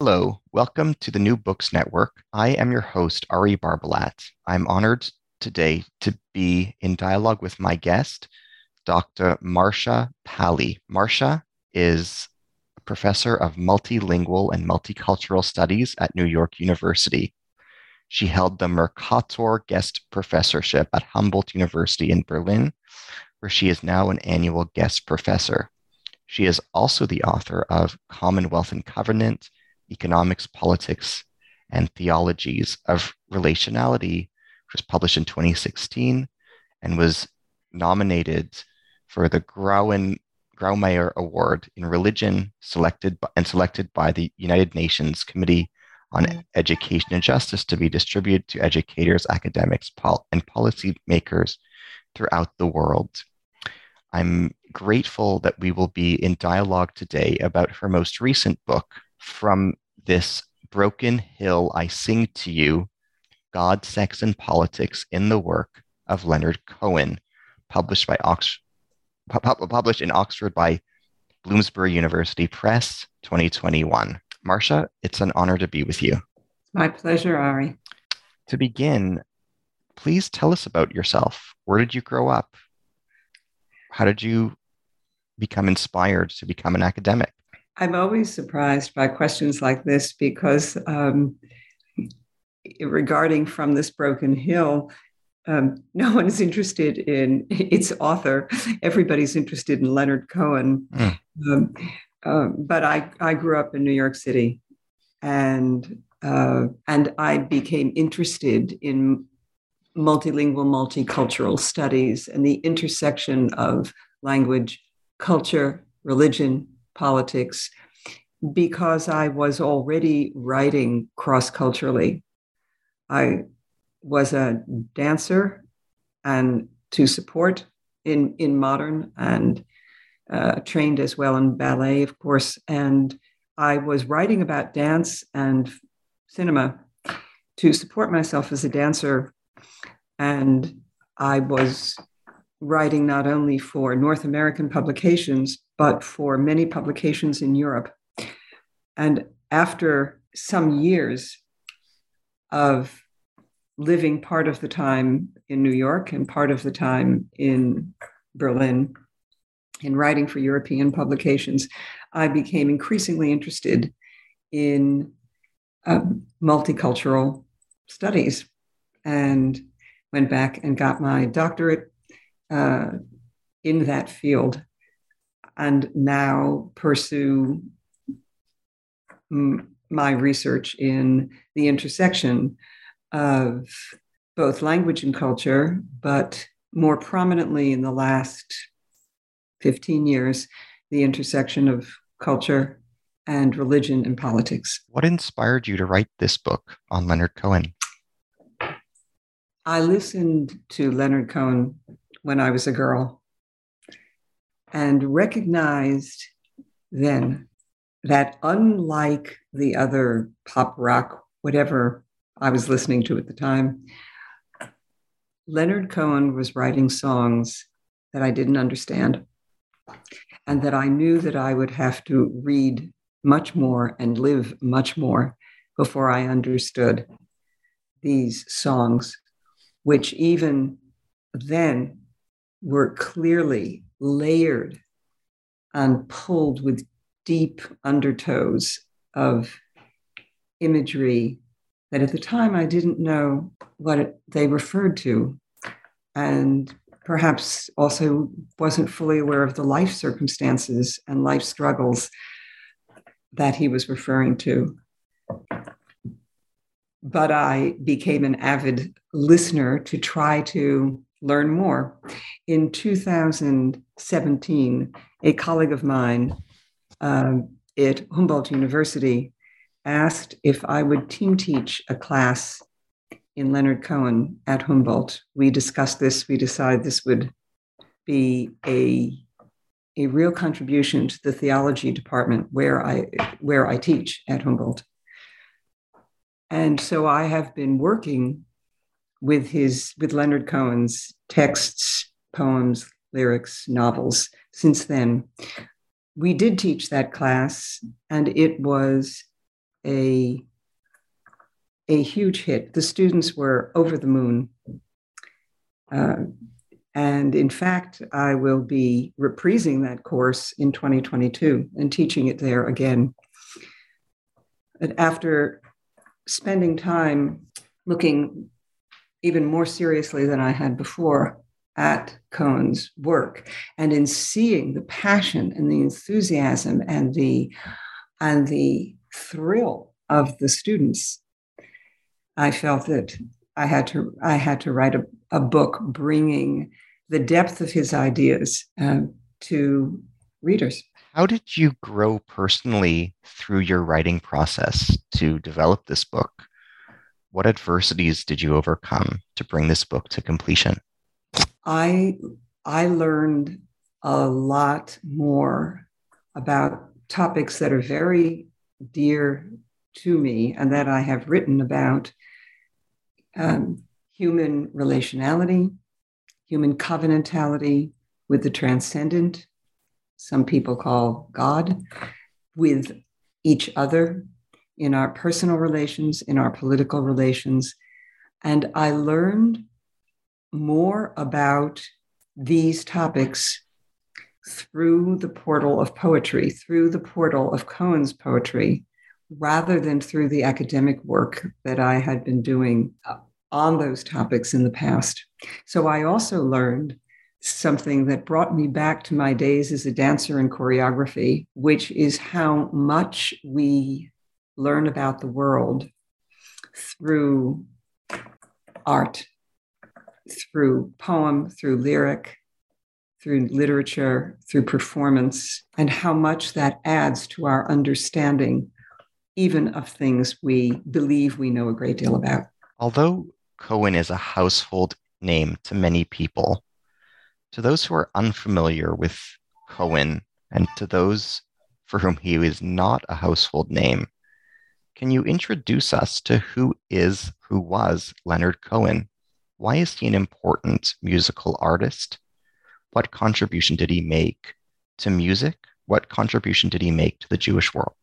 Hello, welcome to the New Books Network. I am your host, Ari Barbalat. I'm honored today to be in dialogue with my guest, Dr. Marcia Pally. Marcia is a professor of multilingual and multicultural studies at New York University. She held the Mercator Guest Professorship at Humboldt University in Berlin, where she is now an annual guest professor. She is also the author of Commonwealth and Covenant, Economics, Politics, and Theologies of Relationality, which was published in 2016 and was nominated for the Grauen, Grawemeyer Award in Religion selected by, and selected by the United Nations Committee on mm. Education and Justice to be distributed to educators, academics, pol- and policymakers throughout the world. I'm grateful that we will be in dialogue today about her most recent book, from this broken hill I sing to you, God, Sex, and Politics in the Work of Leonard Cohen, published by Ox- pu- published in Oxford by Bloomsbury University Press, 2021. Marcia, it's an honor to be with you. It's my pleasure, Ari. To begin, please tell us about yourself. Where did you grow up? How did you become inspired to become an academic? I'm always surprised by questions like this because um, regarding From This Broken Hill, um, no one is interested in its author. Everybody's interested in Leonard Cohen. Mm. Um, uh, but I, I grew up in New York City and, uh, and I became interested in multilingual, multicultural studies and the intersection of language, culture, religion, politics because I was already writing cross culturally. I was a dancer and to support in, in modern and uh, trained as well in ballet, of course. And I was writing about dance and cinema to support myself as a dancer. And I was writing not only for North American publications, but for many publications in Europe. And after some years of living part of the time in New York and part of the time in Berlin, in writing for European publications, I became increasingly interested in uh, multicultural studies and went back and got my doctorate uh, in that field and now pursue m- my research in the intersection of both language and culture, but more prominently in the last 15 years, the intersection of culture and religion and politics. What inspired you to write this book on Leonard Cohen? I listened to Leonard Cohen when I was a girl and recognized then that unlike the other pop rock, whatever I was listening to at the time, Leonard Cohen was writing songs that I didn't understand and that I knew that I would have to read much more and live much more before I understood these songs, which even then were clearly layered and pulled with deep undertows of imagery that at the time I didn't know what it, they referred to. And perhaps also wasn't fully aware of the life circumstances and life struggles that he was referring to. But I became an avid listener to try to learn more. In 2017, a colleague of mine um, at Humboldt University asked if I would team teach a class in Leonard Cohen at Humboldt. We discussed this, we decided this would be a, a real contribution to the theology department where I, where I teach at Humboldt. And so I have been working with his with Leonard Cohen's texts, poems, lyrics, novels since then. We did teach that class, and it was a a huge hit. The students were over the moon. Uh, and in fact, I will be reprising that course in 2022 and teaching it there again. And after spending time looking even more seriously than I had before at Cohen's work and in seeing the passion and the enthusiasm and the and the thrill of the students I felt that I had to I had to write a, a book bringing the depth of his ideas um, to readers. How did you grow personally through your writing process to develop this book? What adversities did you overcome to bring this book to completion? I I learned a lot more about topics that are very dear to me and that I have written about um, human relationality, human covenantality with the transcendent, some people call God, with each other in our personal relations, in our political relations. And I learned more about these topics through the portal of poetry, through the portal of Cohen's poetry, rather than through the academic work that I had been doing on those topics in the past. So I also learned something that brought me back to my days as a dancer in choreography, which is how much we learn about the world through art, through poem, through lyric, through literature, through performance, and how much that adds to our understanding even of things we believe we know a great deal about. Although Cohen is a household name to many people, to those who are unfamiliar with Cohen and to those for whom he is not a household name, can you introduce us to who is, who was Leonard Cohen? Why is he an important musical artist? What contribution did he make to music? What contribution did he make to the Jewish world?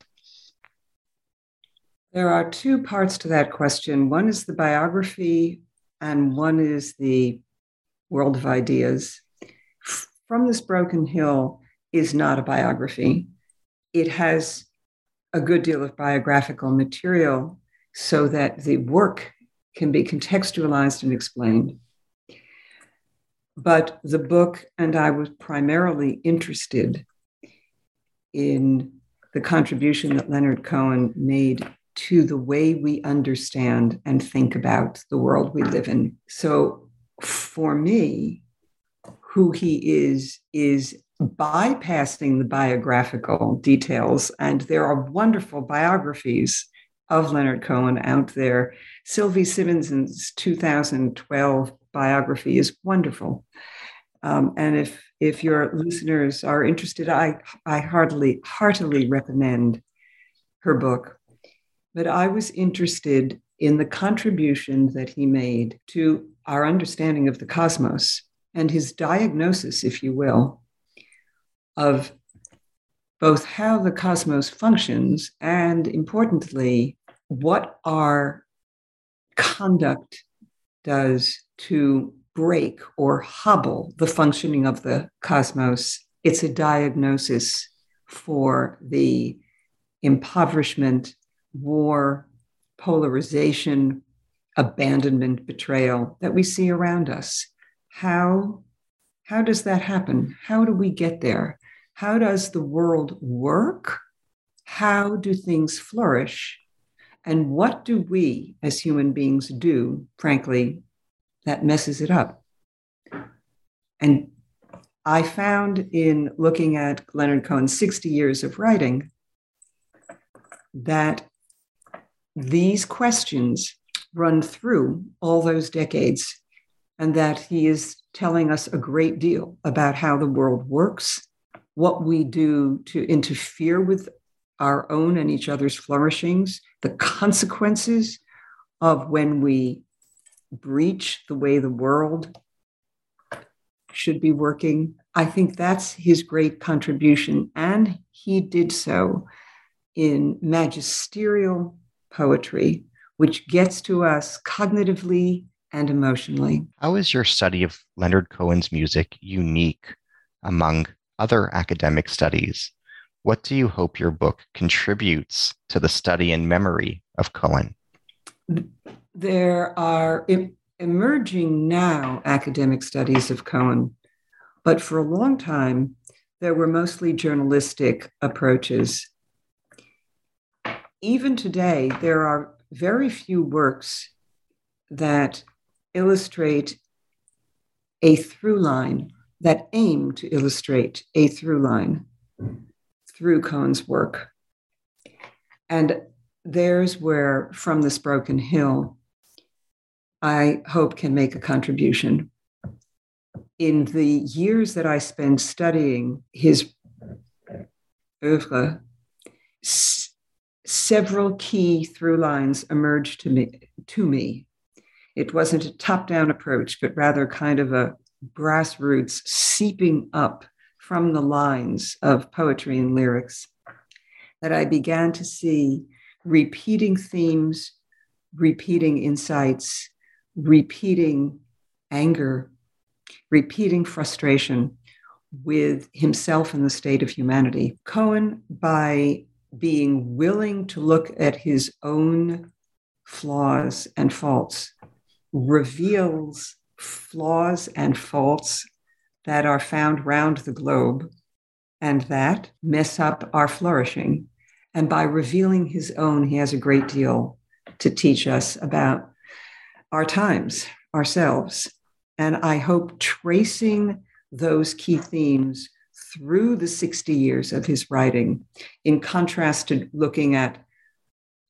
There are two parts to that question. One is the biography, and one is the world of ideas. From This Broken Hill is not a biography. It has a good deal of biographical material so that the work can be contextualized and explained. But the book, and I was primarily interested in the contribution that Leonard Cohen made to the way we understand and think about the world we live in. So for me, who he is, is bypassing the biographical details. And there are wonderful biographies of Leonard Cohen out there. Sylvie Simmons's 2012 biography is wonderful. Um, and if if your listeners are interested, I I heartily heartily recommend her book but I was interested in the contribution that he made to our understanding of the cosmos and his diagnosis, if you will, of both how the cosmos functions and, importantly, what our conduct does to break or hobble the functioning of the cosmos. It's a diagnosis for the impoverishment war, polarization, abandonment, betrayal that we see around us. How, how does that happen? How do we get there? How does the world work? How do things flourish? And what do we as human beings do, frankly, that messes it up? And I found in looking at Leonard Cohen's 60 years of writing that these questions run through all those decades and that he is telling us a great deal about how the world works, what we do to interfere with our own and each other's flourishings, the consequences of when we breach the way the world should be working. I think that's his great contribution. And he did so in magisterial poetry, which gets to us cognitively and emotionally. How is your study of Leonard Cohen's music unique among other academic studies? What do you hope your book contributes to the study and memory of Cohen? There are emerging now academic studies of Cohen, but for a long time, there were mostly journalistic approaches. Even today, there are very few works that illustrate a through line, that aim to illustrate a through line through Cohen's work. And there's where From This Broken Hill, I hope can make a contribution. In the years that I spent studying his oeuvre, s- several key through lines emerged to me, to me. It wasn't a top down approach, but rather kind of a grassroots seeping up from the lines of poetry and lyrics that I began to see repeating themes, repeating insights, repeating anger, repeating frustration with himself and the state of humanity. Cohen, by being willing to look at his own flaws and faults, reveals flaws and faults that are found round the globe and that mess up our flourishing. And by revealing his own, he has a great deal to teach us about our times, ourselves. And I hope tracing those key themes through the 60 years of his writing, in contrast to looking at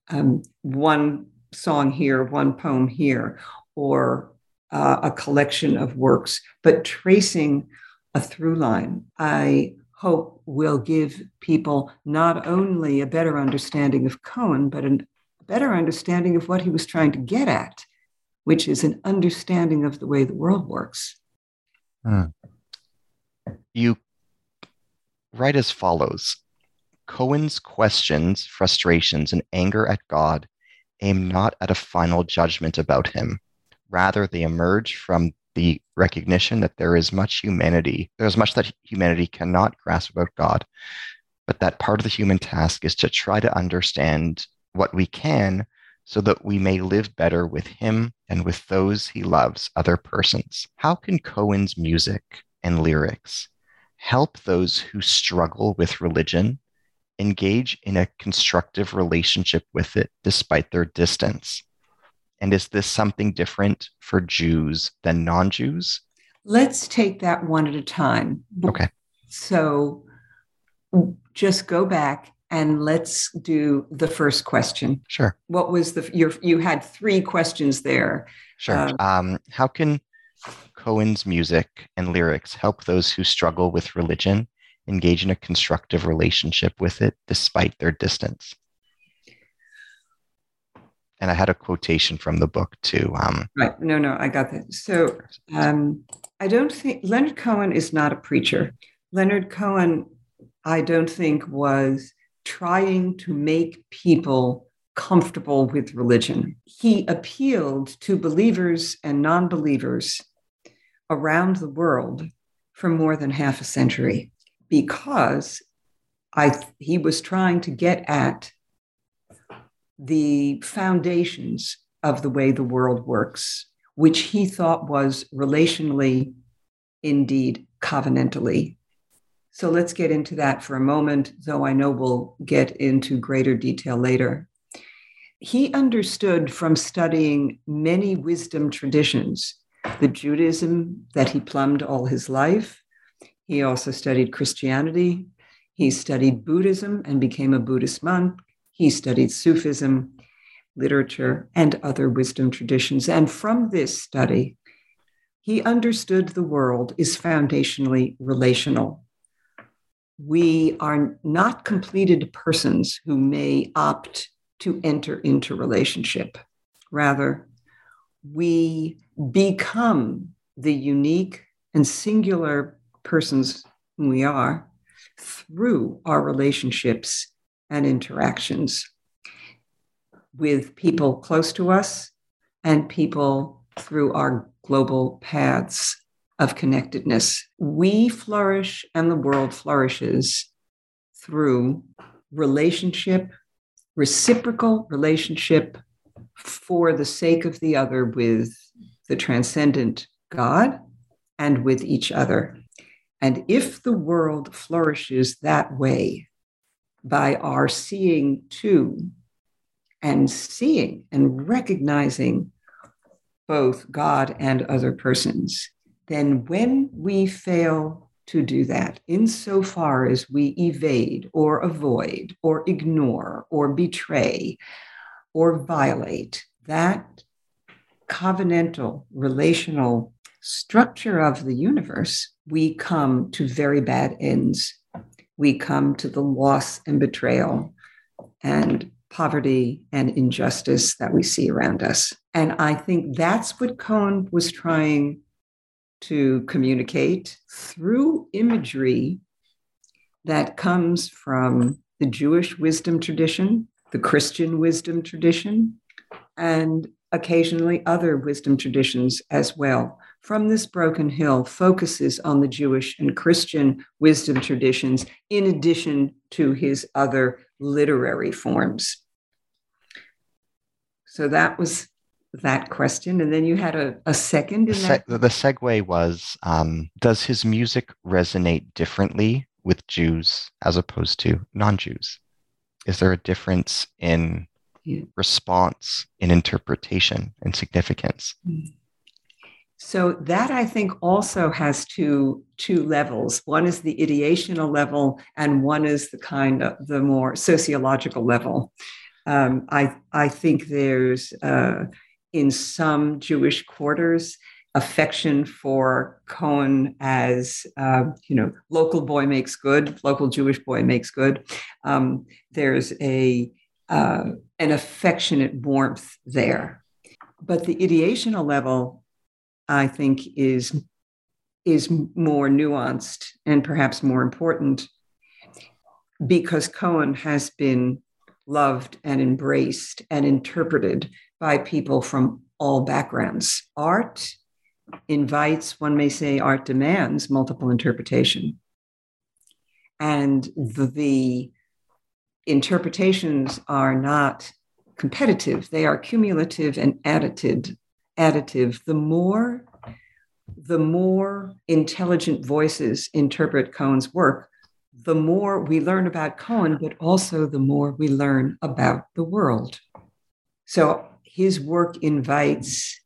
um, one song here, one poem here, or uh, a collection of works, but tracing a through line, I hope will give people not only a better understanding of Cohen, but a better understanding of what he was trying to get at, which is an understanding of the way the world works. Hmm. You write as follows Cohen's questions, frustrations, and anger at God aim not at a final judgment about him. Rather, they emerge from the recognition that there is much humanity, there's much that humanity cannot grasp about God, but that part of the human task is to try to understand what we can so that we may live better with him and with those he loves, other persons. How can Cohen's music and lyrics help those who struggle with religion engage in a constructive relationship with it despite their distance? And is this something different for Jews than non Jews? Let's take that one at a time. Okay. So just go back and let's do the first question. Sure. What was the your you had three questions there. Sure. Um, um, how can Cohen's music and lyrics help those who struggle with religion engage in a constructive relationship with it despite their distance? And I had a quotation from the book too. Um, right. No, no, I got that. So um, I don't think Leonard Cohen is not a preacher. Leonard Cohen, I don't think, was trying to make people comfortable with religion. He appealed to believers and non believers around the world for more than half a century because I, he was trying to get at the foundations of the way the world works, which he thought was relationally, indeed covenantally. So let's get into that for a moment, though I know we'll get into greater detail later. He understood from studying many wisdom traditions, the Judaism that he plumbed all his life. He also studied Christianity. He studied Buddhism and became a Buddhist monk. He studied Sufism, literature, and other wisdom traditions. And from this study, he understood the world is foundationally relational. We are not completed persons who may opt to enter into relationship. Rather, we become the unique and singular persons we are through our relationships and interactions with people close to us and people through our global paths of connectedness. We flourish and the world flourishes through relationship, reciprocal relationship for the sake of the other with the transcendent God and with each other. And if the world flourishes that way by our seeing too, and seeing and recognizing both God and other persons, then when we fail to do that, insofar as we evade or avoid or ignore or betray or violate that covenantal relational structure of the universe, we come to very bad ends. We come to the loss and betrayal and poverty and injustice that we see around us. And I think that's what Cohen was trying to communicate through imagery that comes from the Jewish wisdom tradition, the Christian wisdom tradition, and occasionally other wisdom traditions as well. From this broken hill focuses on the Jewish and Christian wisdom traditions in addition to his other literary forms. So that was that question. And then you had a, a second in that. the segue was um, Does his music resonate differently with Jews as opposed to non Jews? Is there a difference in yeah. response, in interpretation, and significance? Mm. So that I think also has two two levels. One is the ideational level, and one is the kind of the more sociological level. Um, I I think there's uh, in some Jewish quarters affection for Cohen as uh, you know local boy makes good, local Jewish boy makes good. Um, there's a uh, an affectionate warmth there, but the ideational level I think is is more nuanced and perhaps more important because Cohen has been loved and embraced and interpreted by people from all backgrounds. Art invites, one may say, art demands multiple interpretation. And the, the interpretations are not competitive, they are cumulative and additive additive, the more the more intelligent voices interpret Cohen's work, the more we learn about Cohen, but also the more we learn about the world. So his work invites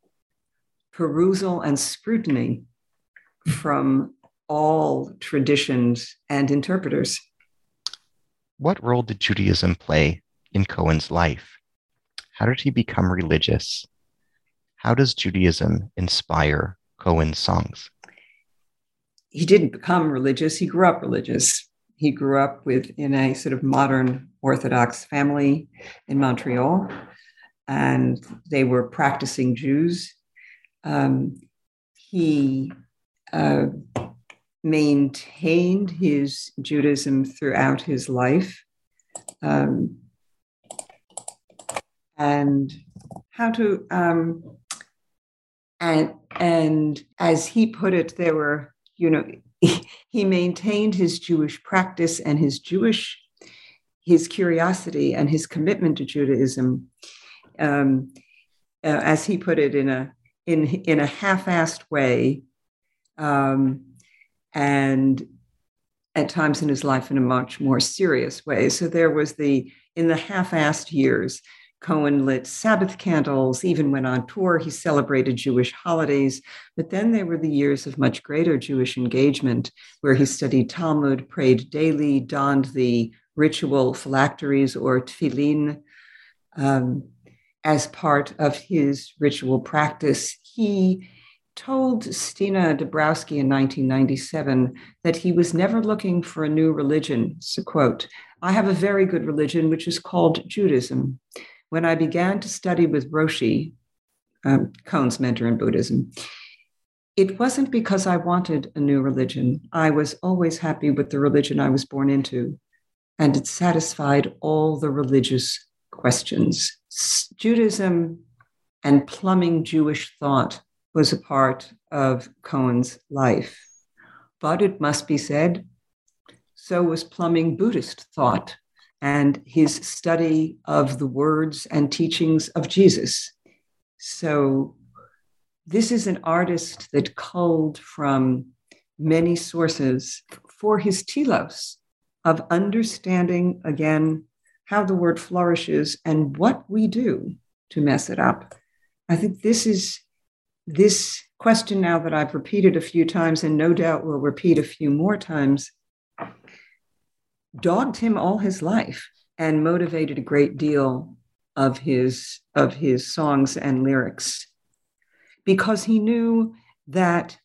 perusal and scrutiny from all traditions and interpreters. What role did Judaism play in Cohen's life? How did he become religious? How does Judaism inspire Cohen's songs? He didn't become religious, he grew up religious. He grew up with in a sort of modern Orthodox family in Montreal, and they were practicing Jews. Um, he uh, maintained his Judaism throughout his life. Um, and how to um, and and as he put it there were you know he maintained his jewish practice and his jewish his curiosity and his commitment to judaism um, uh, as he put it in a in in a half-assed way um, and at times in his life in a much more serious way. So there was the in the half-assed years Cohen lit Sabbath candles, even went on tour. He celebrated Jewish holidays. But then there were the years of much greater Jewish engagement, where he studied Talmud, prayed daily, donned the ritual phylacteries or tefillin um, as part of his ritual practice. He told Stina Dabrowski in 1997 that he was never looking for a new religion. So, quote I have a very good religion, which is called Judaism. When I began to study with Roshi, um, Cohen's mentor in Buddhism, it wasn't because I wanted a new religion. I was always happy with the religion I was born into, and it satisfied all the religious questions. Judaism and plumbing Jewish thought was a part of Cohen's life. But it must be said, so was plumbing Buddhist thought and his study of the words and teachings of Jesus. So, this is an artist that culled from many sources for his telos of understanding again how the word flourishes and what we do to mess it up. I think this is this question now that I've repeated a few times and no doubt will repeat a few more times dogged him all his life and motivated a great deal of his of his songs and lyrics. Because he knew that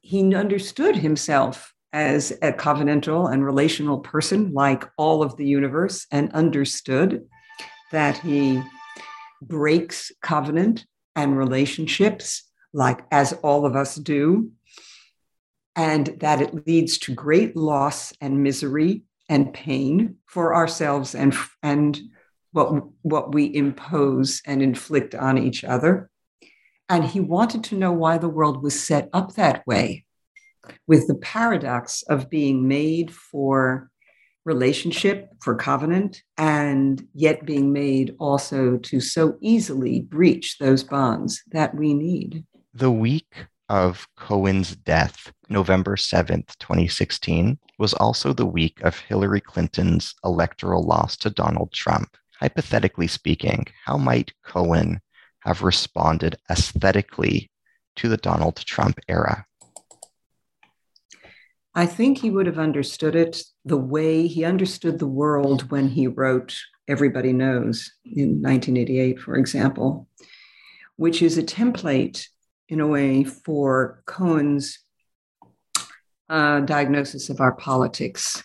he understood himself as a covenantal and relational person like all of the universe and understood that he breaks covenant and relationships like as all of us do and that it leads to great loss and misery and pain for ourselves and and what what we impose and inflict on each other. And he wanted to know why the world was set up that way with the paradox of being made for relationship for covenant and yet being made also to so easily breach those bonds that we need. The week of Cohen's death, November 7th, 2016, was also the week of Hillary Clinton's electoral loss to Donald Trump. Hypothetically speaking, how might Cohen have responded aesthetically to the Donald Trump era? I think he would have understood it the way he understood the world when he wrote Everybody Knows in 1988, for example, which is a template in a way for Cohen's uh, diagnosis of our politics,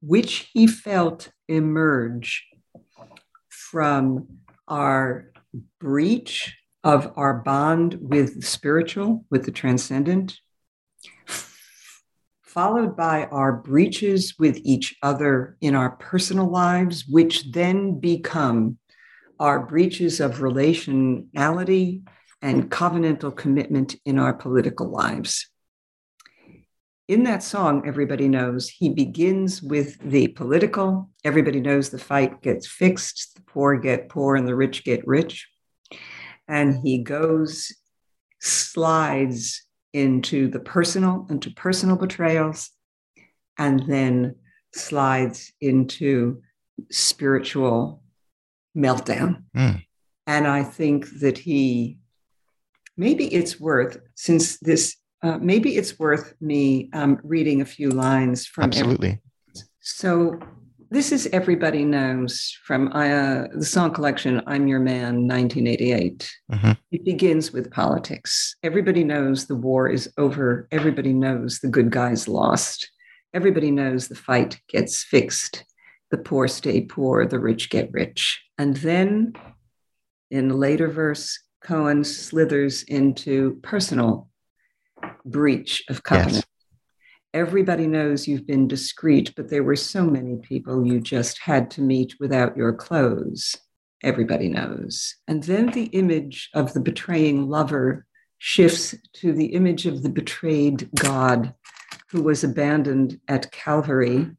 which he felt emerge from our breach of our bond with the spiritual, with the transcendent, followed by our breaches with each other in our personal lives, which then become our breaches of relationality and covenantal commitment in our political lives. In that song, everybody knows he begins with the political. Everybody knows the fight gets fixed, the poor get poor, and the rich get rich. And he goes, slides into the personal, into personal betrayals, and then slides into spiritual meltdown. Mm. And I think that he maybe it's worth since this uh, maybe it's worth me um, reading a few lines from absolutely. Every- so this is everybody knows from uh, the song collection i'm your man 1988 mm-hmm. it begins with politics. Everybody knows the war is over. Everybody knows the good guys lost. Everybody knows the fight gets fixed. The poor stay poor the rich get rich. And then in the later verse Cohen slithers into personal breach of covenant. Yes. Everybody knows you've been discreet, but there were so many people you just had to meet without your clothes. Everybody knows. And then the image of the betraying lover shifts to the image of the betrayed God who was abandoned at Calvary,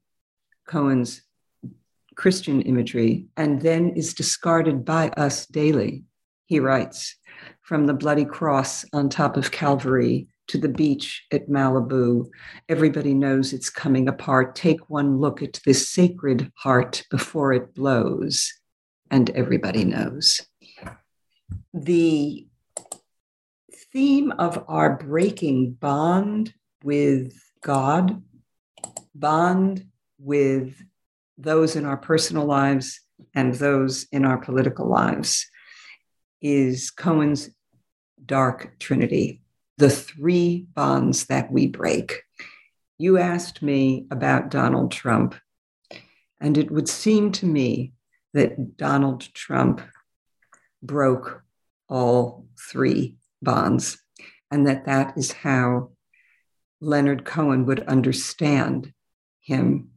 Cohen's Christian imagery, and then is discarded by us daily he writes, from the bloody cross on top of Calvary to the beach at Malibu. Everybody knows it's coming apart. Take one look at this sacred heart before it blows, and everybody knows. The theme of our breaking bond with God, bond with those in our personal lives and those in our political lives, is Cohen's dark trinity, the three bonds that we break. You asked me about Donald Trump, and it would seem to me that Donald Trump broke all three bonds, and that that is how Leonard Cohen would understand him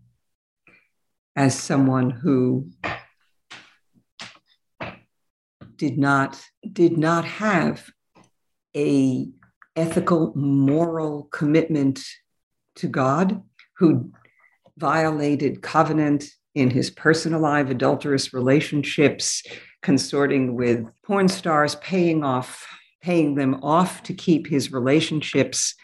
as someone who did not did not have a ethical moral commitment to God who violated covenant in his personal life adulterous relationships consorting with porn stars paying off paying them off to keep his relationships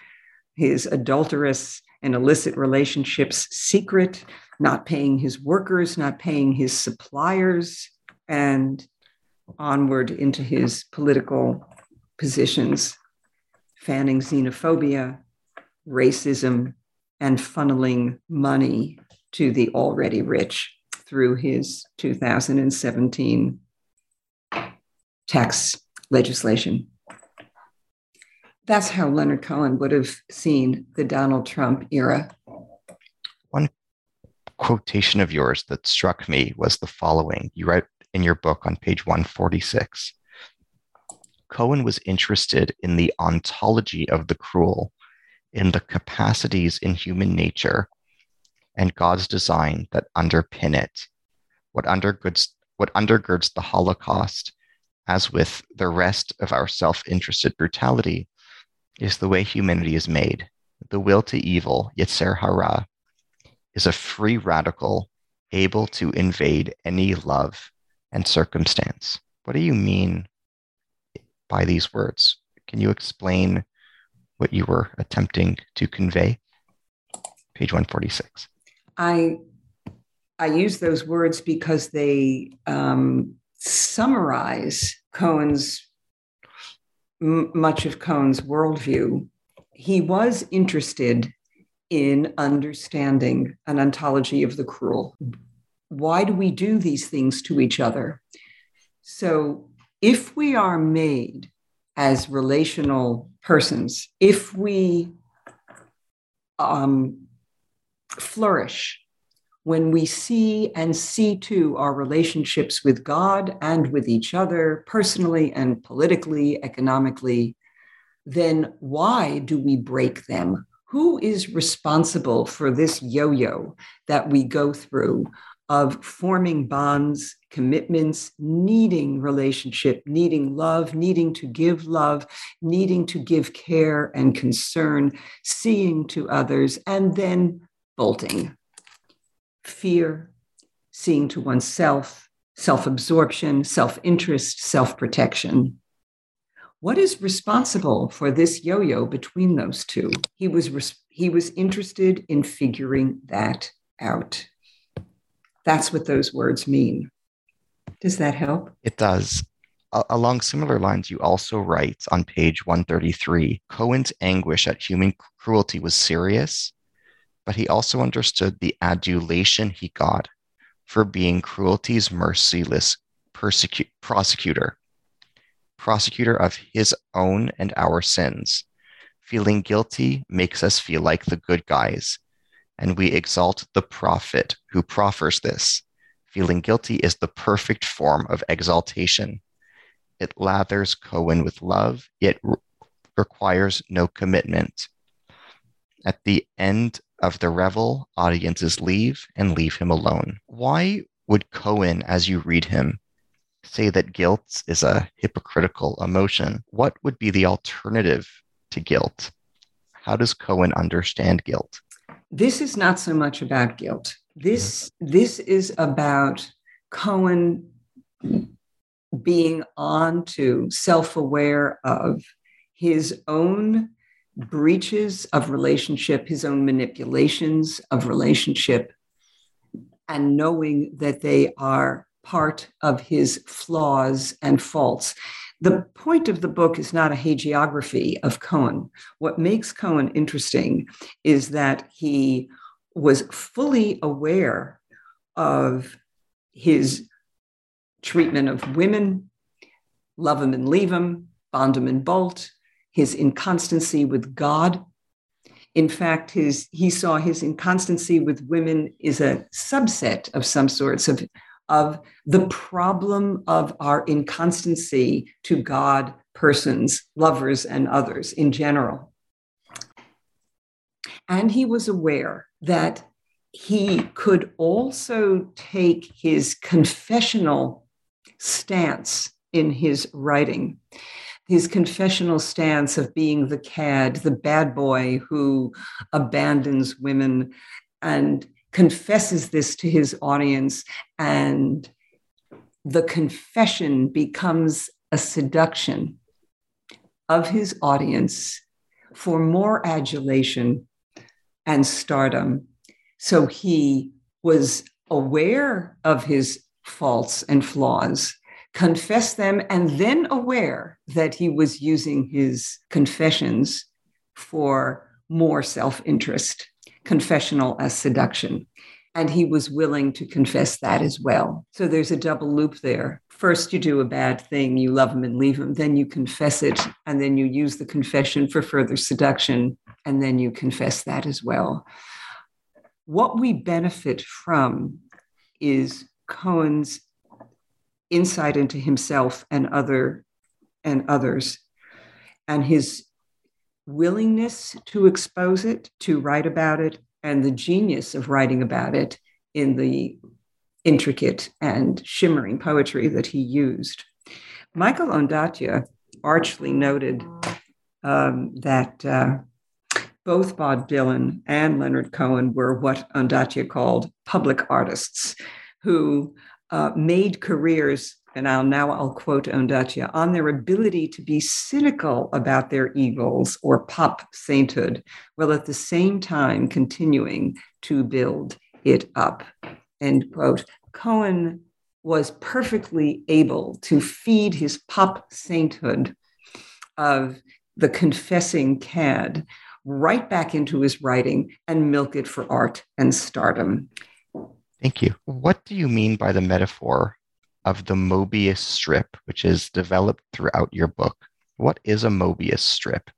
his adulterous and illicit relationships secret not paying his workers not paying his suppliers and onward into his political positions, fanning xenophobia, racism, and funneling money to the already rich through his 2017 tax legislation. That's how Leonard Cohen would have seen the Donald Trump era. One quotation of yours that struck me was the following. You write in your book on page 146. Cohen was interested in the ontology of the cruel, in the capacities in human nature and God's design that underpin it. What undergirds, what undergirds the Holocaust, as with the rest of our self interested brutality, is the way humanity is made. The will to evil, Yetzer Hara, is a free radical able to invade any love and circumstance. What do you mean by these words? Can you explain what you were attempting to convey? Page 146. I I use those words because they um, summarize Cohen's m- much of Cohen's worldview. He was interested in understanding an ontology of the cruel, why do we do these things to each other? So, if we are made as relational persons, if we um, flourish when we see and see to our relationships with God and with each other, personally and politically, economically, then why do we break them? Who is responsible for this yo yo that we go through of forming bonds, commitments, needing relationship, needing love, needing to give love, needing to give care and concern, seeing to others, and then bolting. Fear, seeing to oneself, self absorption, self interest, self protection. What is responsible for this yo yo between those two? He was, he was interested in figuring that out. That's what those words mean. Does that help? It does. along similar lines, you also write on page 133 Cohen's anguish at human cruelty was serious, but he also understood the adulation he got for being cruelty's merciless persecu- prosecutor, prosecutor of his own and our sins. Feeling guilty makes us feel like the good guys, and we exalt the prophet who proffers this. Feeling guilty is the perfect form of exaltation. It lathers Cohen with love, yet re- requires no commitment. At the end of the revel, audiences leave and leave him alone. Why would Cohen, as you read him, say that guilt is a hypocritical emotion? What would be the alternative to guilt? How does Cohen understand guilt? This is not so much about guilt. This this is about Cohen being on to self-aware of his own breaches of relationship, his own manipulations of relationship, and knowing that they are part of his flaws and faults. The point of the book is not a hagiography of Cohen. What makes Cohen interesting is that he was fully aware of his treatment of women, love him and leave him, bond him and bolt, his inconstancy with God. In fact, his he saw his inconstancy with women is a subset of some sorts of, of the problem of our inconstancy to God, persons, lovers, and others in general. And he was aware that he could also take his confessional stance in his writing, his confessional stance of being the cad, the bad boy who abandons women and confesses this to his audience. And the confession becomes a seduction of his audience for more adulation and stardom so he was aware of his faults and flaws, confessed them, and then aware that he was using his confessions for more self interest, confessional as seduction. And he was willing to confess that as well. So there's a double loop there. First, you do a bad thing, you love him and leave him, then you confess it, and then you use the confession for further seduction, and then you confess that as well. What we benefit from is Cohen's insight into himself and other and others and his willingness to expose it, to write about it, and the genius of writing about it in the intricate and shimmering poetry that he used. Michael Ondaatje archly noted um, that uh, both Bob Dylan and Leonard Cohen were what Ondaatje called public artists who uh, made careers, and I'll now I'll quote Ondaatje, on their ability to be cynical about their evils or pop sainthood, while at the same time continuing to build it up. End quote. Cohen was perfectly able to feed his pop sainthood of the confessing cad right back into his writing and milk it for art and stardom. Thank you. What do you mean by the metaphor of the Mobius strip, which is developed throughout your book? What is a Mobius strip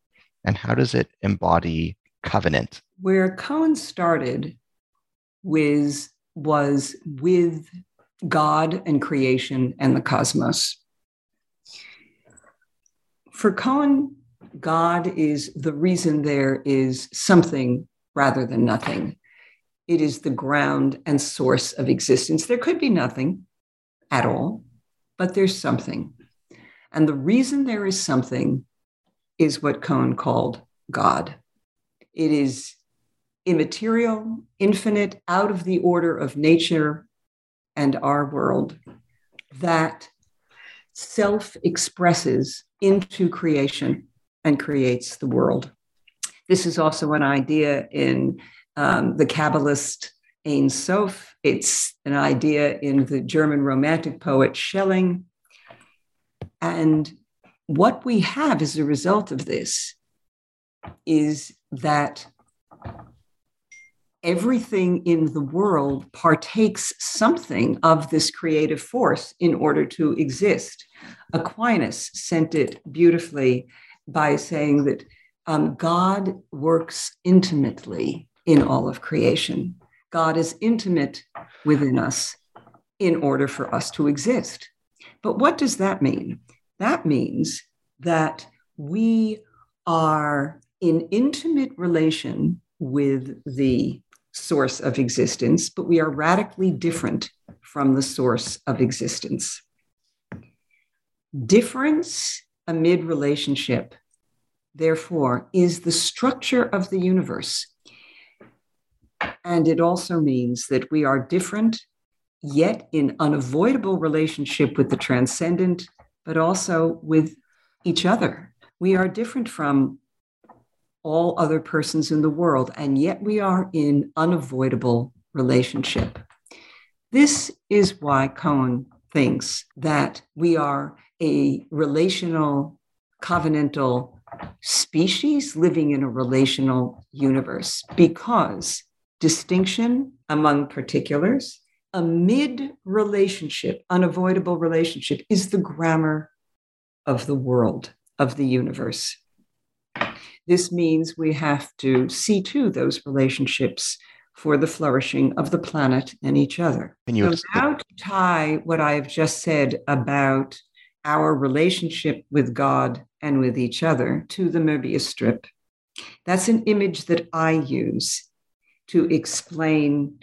and how does it embody covenant? Where Cohen started was, was with God and creation and the cosmos. For Cohen, God is the reason there is something rather than nothing. It is the ground and source of existence. There could be nothing at all, but there's something. And the reason there is something is what Cohen called God. It is immaterial, infinite, out of the order of nature and our world that self expresses into creation and creates the world. This is also an idea in um, the Kabbalist Ein Sof. It's an idea in the German Romantic poet Schelling. And what we have as a result of this is that everything in the world partakes something of this creative force in order to exist. Aquinas sent it beautifully by saying that um, God works intimately in all of creation. God is intimate within us in order for us to exist. But what does that mean? That means that we are in intimate relation with the source of existence, but we are radically different from the source of existence. Difference amid relationship, therefore, is the structure of the universe. And it also means that we are different, yet in unavoidable relationship with the transcendent, but also with each other. We are different from all other persons in the world, and yet we are in unavoidable relationship. This is why Cohen thinks that we are a relational, covenantal species living in a relational universe because distinction among particulars amid relationship, unavoidable relationship, is the grammar of the world, of the universe. This means we have to see to those relationships for the flourishing of the planet and each other. Can you so now to tie what I have just said about our relationship with God and with each other to the Möbius strip. That's an image that I use to explain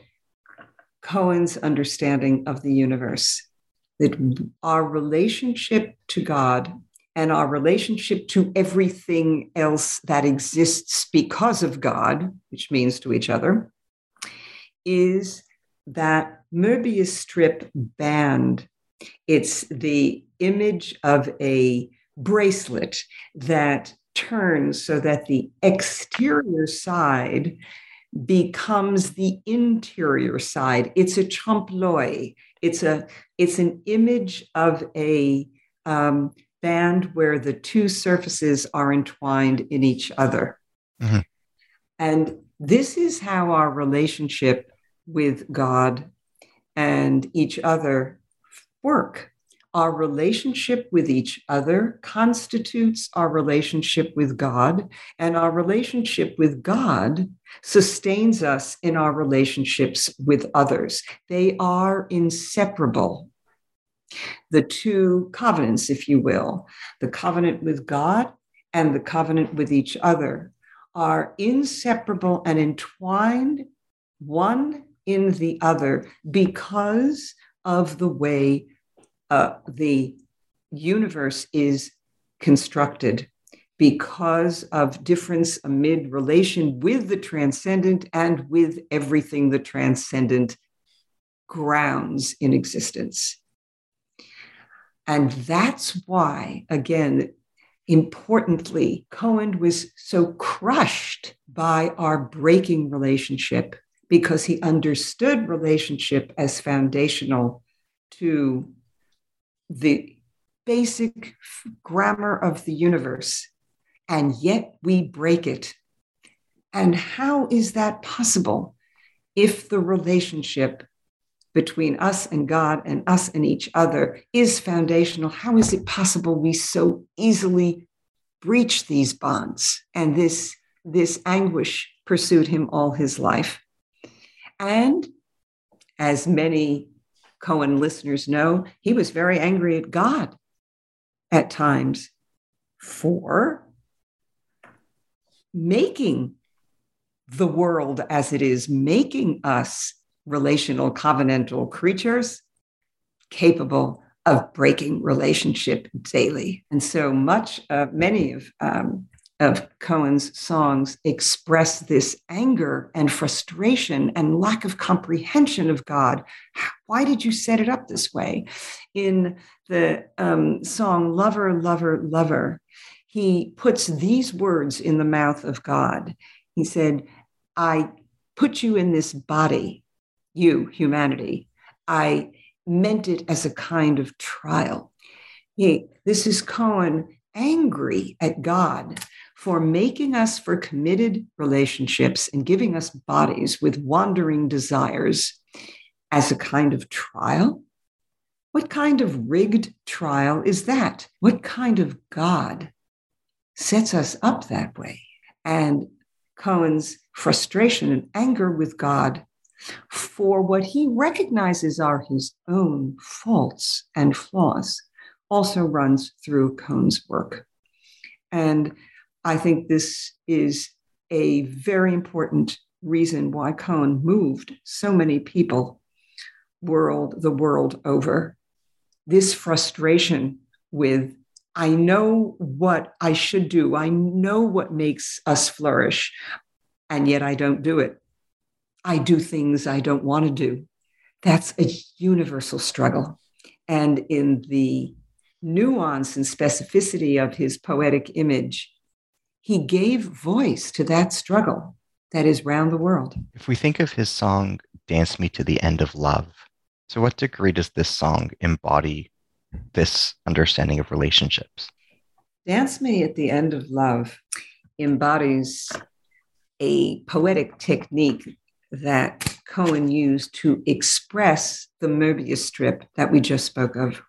Cohen's understanding of the universe. That our relationship to God and our relationship to everything else that exists because of God, which means to each other, is that Möbius strip band. It's the image of a bracelet that turns so that the exterior side becomes the interior side. It's a trompe l'oeil. It's a it's an image of a um, band where the two surfaces are entwined in each other. Mm-hmm. And this is how our relationship with God and each other work. Our relationship with each other constitutes our relationship with God, and our relationship with God sustains us in our relationships with others. They are inseparable. The two covenants, if you will, the covenant with God and the covenant with each other, are inseparable and entwined one in the other because of the way uh, the universe is constructed because of difference amid relation with the transcendent and with everything the transcendent grounds in existence. And that's why, again, importantly, Cohen was so crushed by our breaking relationship because he understood relationship as foundational to the basic grammar of the universe, and yet we break it. And how is that possible if the relationship between us and God and us and each other is foundational? How is it possible we so easily breach these bonds? And this, this anguish pursued him all his life. And as many Cohen listeners know, he was very angry at God at times for making the world as it is, making us relational, covenantal creatures capable of breaking relationship daily. And so much of many of um, of Cohen's songs express this anger and frustration and lack of comprehension of God. Why did you set it up this way? In the um, song Lover, Lover, Lover, he puts these words in the mouth of God. He said, I put you in this body, you, humanity. I meant it as a kind of trial. He, this is Cohen angry at God for making us for committed relationships and giving us bodies with wandering desires as a kind of trial? What kind of rigged trial is that? What kind of God sets us up that way? And Cohen's frustration and anger with God for what he recognizes are his own faults and flaws also runs through Cohen's work. And I think this is a very important reason why Cohen moved so many people world the world over. This frustration with I know what I should do. I know what makes us flourish, and yet I don't do it. I do things I don't want to do. That's a universal struggle. And in the nuance and specificity of his poetic image, he gave voice to that struggle that is round the world. If we think of his song, Dance Me to the End of Love, to what degree does this song embody this understanding of relationships? Dance Me at the End of Love embodies a poetic technique that Cohen used to express the Möbius strip that we just spoke of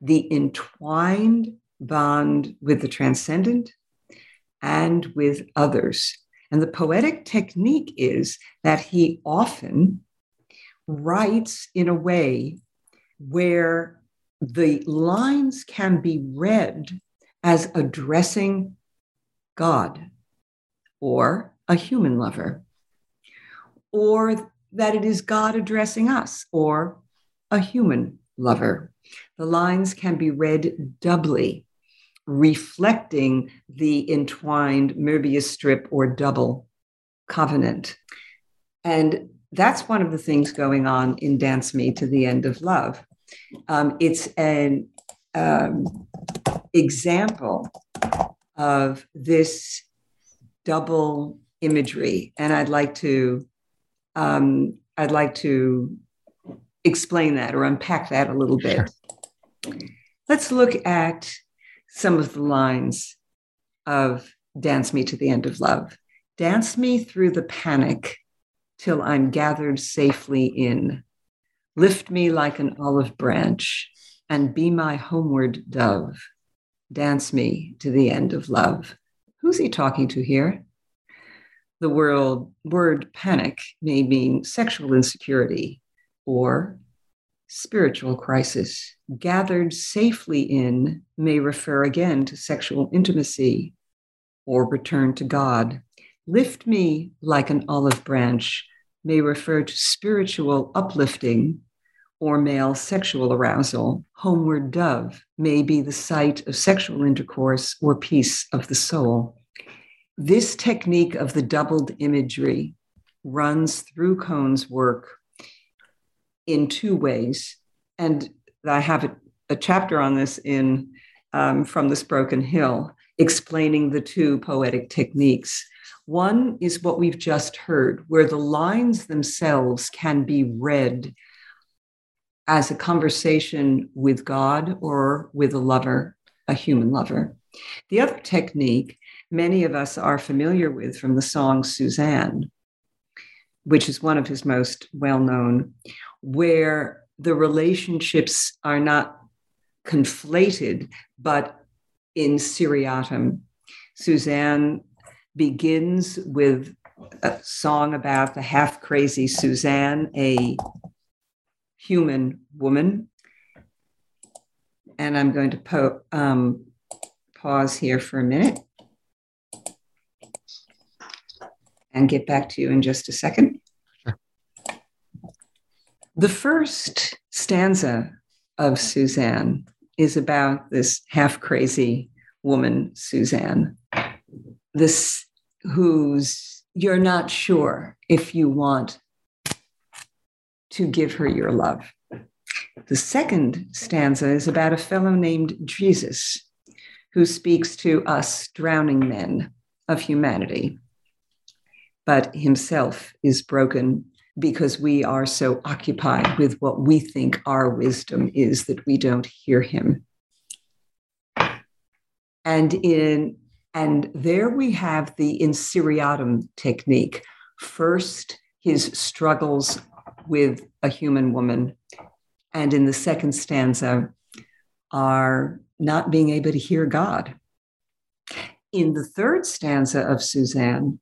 the entwined bond with the transcendent and with others. And the poetic technique is that he often writes in a way where the lines can be read as addressing God or a human lover, or that it is God addressing us or a human lover. The lines can be read doubly, reflecting the entwined Möbius strip or double covenant. And that's one of the things going on in Dance Me to the End of Love. Um, it's an um, example of this double imagery, and I'd like to um, I'd like to explain that or unpack that a little bit. Sure. Let's look at some of the lines of Dance Me to the End of Love. Dance me through the panic till I'm gathered safely in. Lift me like an olive branch and be my homeward dove. Dance me to the end of love. Who's he talking to here? The word, word panic may mean sexual insecurity or spiritual crisis. Gathered safely in may refer again to sexual intimacy or return to God. Lift me like an olive branch may refer to spiritual uplifting or male sexual arousal. Homeward dove may be the site of sexual intercourse or peace of the soul. This technique of the doubled imagery runs through Cohen's work in two ways. And I have a, a chapter on this in um, From This Broken Hill, explaining the two poetic techniques. One is what we've just heard, where the lines themselves can be read as a conversation with God or with a lover, a human lover. The other technique many of us are familiar with from the song Suzanne, which is one of his most well known, where the relationships are not conflated, but in seriatim. Suzanne begins with a song about the half crazy Suzanne, a human woman. And I'm going to po- um, pause here for a minute and get back to you in just a second. The first stanza of Suzanne is about this half crazy woman, Suzanne, this who's you're not sure if you want to give her your love. The second stanza is about a fellow named Jesus who speaks to us drowning men of humanity, but himself is broken because we are so occupied with what we think our wisdom is that we don't hear him. And in and there we have the in seriatim technique. First, his struggles with a human woman. And in the second stanza, are not being able to hear God. In the third stanza of Suzanne,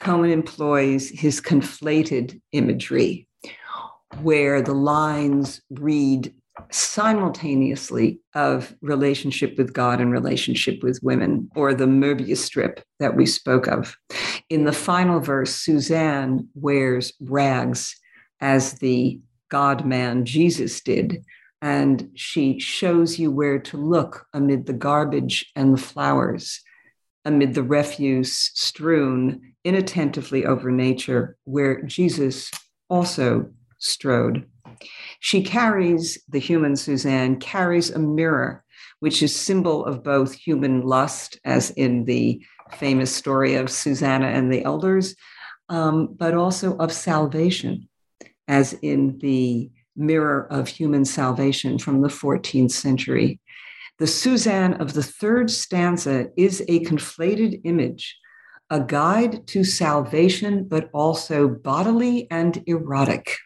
Cohen employs his conflated imagery, where the lines read simultaneously of relationship with God and relationship with women, or the Möbius strip that we spoke of. In the final verse, Suzanne wears rags as the God man Jesus did. And she shows you where to look amid the garbage and the flowers, amid the refuse strewn inattentively over nature, where Jesus also strode. She carries, the human Suzanne carries a mirror, which is symbol of both human lust, as in the famous story of Susanna and the elders, um, but also of salvation, as in the mirror of human salvation from the 14th century. The Suzanne of the third stanza is a conflated image a guide to salvation, but also bodily and erotic.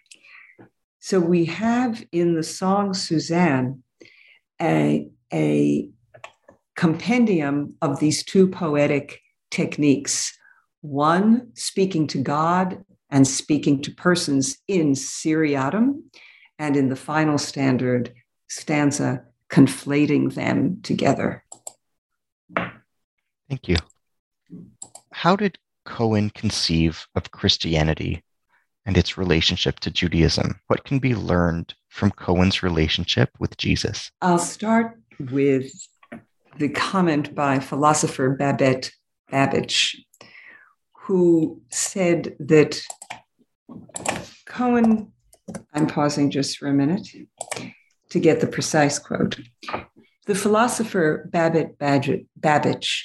So we have in the song Suzanne a, a compendium of these two poetic techniques one speaking to God and speaking to persons in seriatim, and in the final standard stanza, conflating them together. Thank you. How did Cohen conceive of Christianity and its relationship to Judaism? What can be learned from Cohen's relationship with Jesus? I'll start with the comment by philosopher Babette Babich, who said that Cohen, I'm pausing just for a minute to get the precise quote. The philosopher Babette Babich,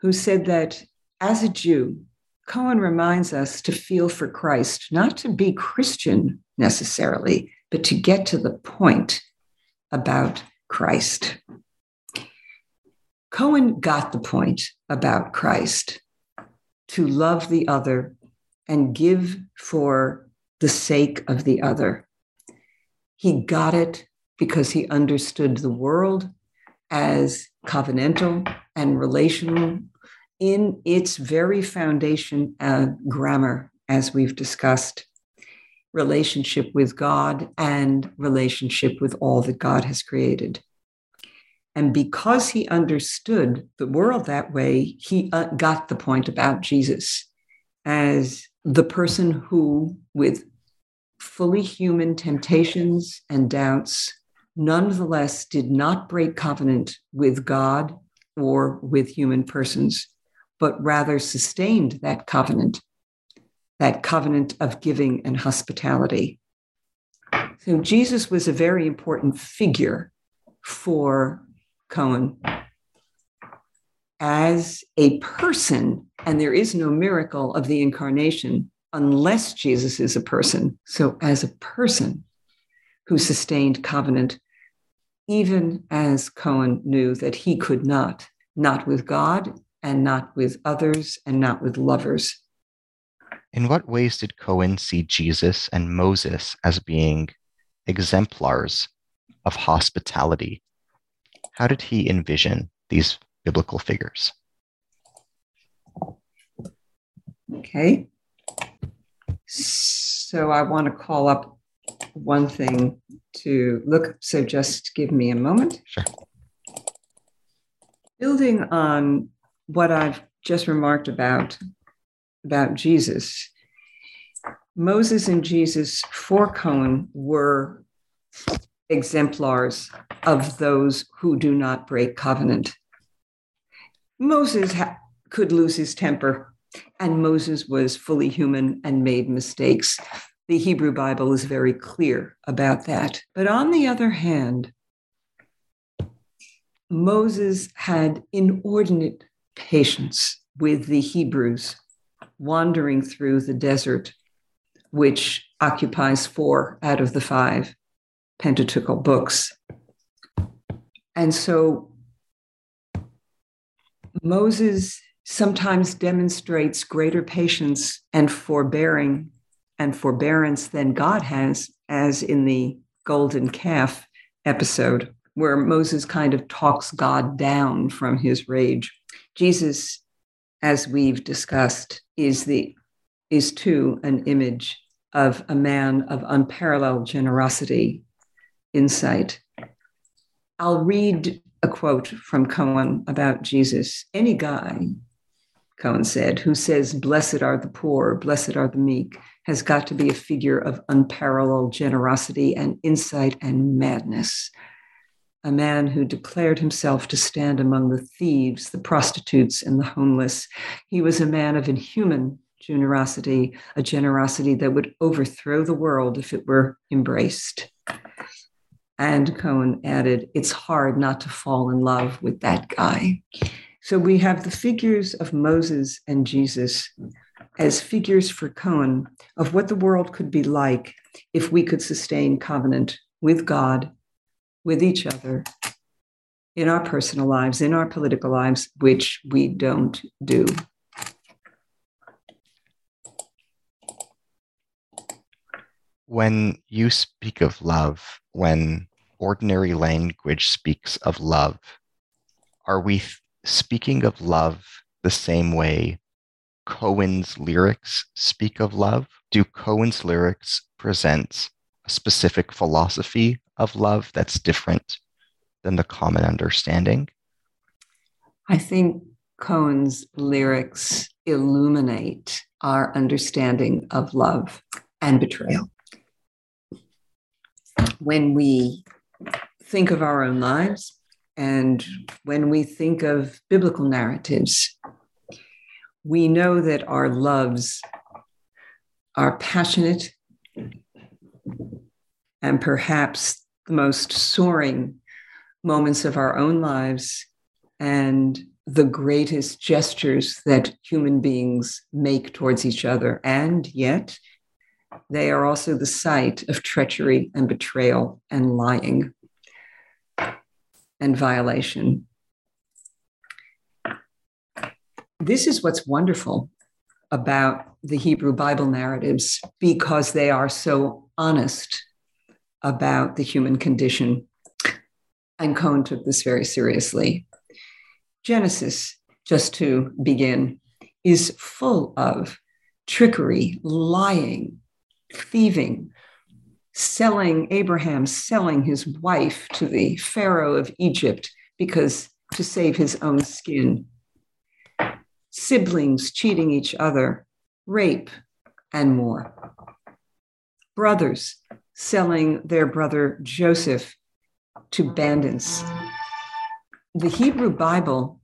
who said that as a Jew, Cohen reminds us to feel for Christ, not to be Christian necessarily, but to get to the point about Christ. Cohen got the point about Christ to love the other and give for the sake of the other. He got it because he understood the world as covenantal and relational in its very foundation and grammar, as we've discussed relationship with God and relationship with all that God has created. And because he understood the world that way, he uh, got the point about Jesus as the person who, with fully human temptations and doubts, nonetheless did not break covenant with God or with human persons, but rather sustained that covenant, that covenant of giving and hospitality. So Jesus was a very important figure for Cohen as a person, and there is no miracle of the incarnation unless Jesus is a person. So, as a person who sustained covenant, even as Cohen knew that he could not, not with God and not with others and not with lovers. In what ways did Cohen see Jesus and Moses as being exemplars of hospitality how did he envision these biblical figures? Okay. So I want to call up one thing to look. So just give me a moment. Sure. Building on what I've just remarked about about Jesus, Moses and Jesus for Cohen were exemplars of those who do not break covenant. Moses ha- could lose his temper, and Moses was fully human and made mistakes. The Hebrew Bible is very clear about that. But on the other hand, Moses had inordinate patience with the Hebrews wandering through the desert, which occupies four out of the five Pentateuchal books. And so Moses sometimes demonstrates greater patience and forbearing and forbearance than God has, as in the golden calf episode, where Moses kind of talks God down from his rage. Jesus, as we've discussed, is the is too an image of a man of unparalleled generosity insight. I'll read a quote from Cohen about Jesus. Any guy, Cohen said, who says, Blessed are the poor, blessed are the meek, has got to be a figure of unparalleled generosity and insight and madness. A man who declared himself to stand among the thieves, the prostitutes, and the homeless. He was a man of inhuman generosity, a generosity that would overthrow the world if it were embraced. And Cohen added, It's hard not to fall in love with that guy. So we have the figures of Moses and Jesus as figures for Cohen of what the world could be like if we could sustain covenant with God, with each other, in our personal lives, in our political lives, which we don't do. When you speak of love, when ordinary language speaks of love, are we speaking of love the same way Cohen's lyrics speak of love? Do Cohen's lyrics present a specific philosophy of love that's different than the common understanding? I think Cohen's lyrics illuminate our understanding of love and betrayal. When we think of our own lives and when we think of biblical narratives, we know that our loves are passionate and perhaps the most soaring moments of our own lives and the greatest gestures that human beings make towards each other. And yet, they are also the site of treachery and betrayal and lying and violation. This is what's wonderful about the Hebrew Bible narratives because they are so honest about the human condition. And Cohen took this very seriously. Genesis, just to begin, is full of trickery, lying, thieving, selling Abraham, selling his wife to the Pharaoh of Egypt because to save his own skin, siblings cheating each other, rape, and more. Brothers selling their brother Joseph to bandits the Hebrew Bible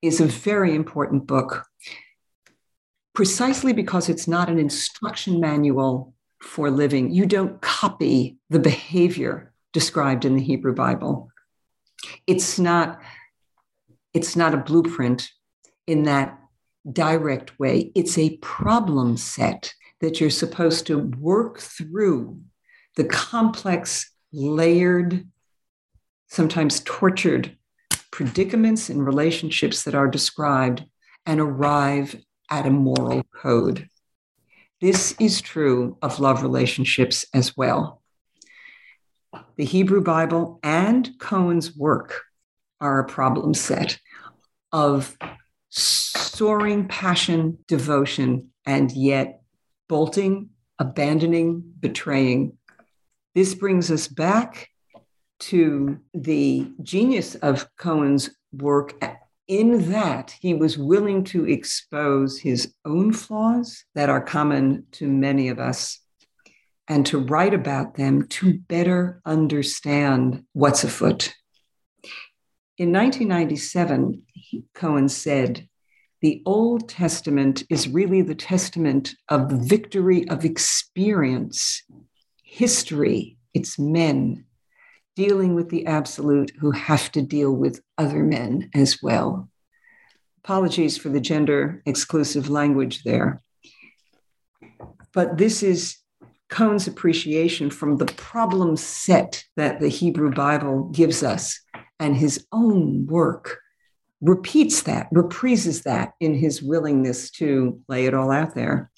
is a very important book precisely because it's not an instruction manual for living. You don't copy the behavior described in the Hebrew Bible. It's not, it's not a blueprint in that direct way. It's a problem set that you're supposed to work through the complex, layered, sometimes tortured predicaments and relationships that are described and arrive at a moral code. This is true of love relationships as well. The Hebrew Bible and Cohen's work are a problem set of soaring passion, devotion, and yet bolting, abandoning, betraying. This brings us back to the genius of Cohen's work in that he was willing to expose his own flaws that are common to many of us and to write about them to better understand what's afoot. In 1997, Cohen said, The Old Testament is really the testament of the victory of experience, history, its men, dealing with the absolute who have to deal with other men as well. Apologies for the gender exclusive language there. But this is Cohen's appreciation from the problem set that the Hebrew Bible gives us, and his own work repeats that, reprises that in his willingness to lay it all out there.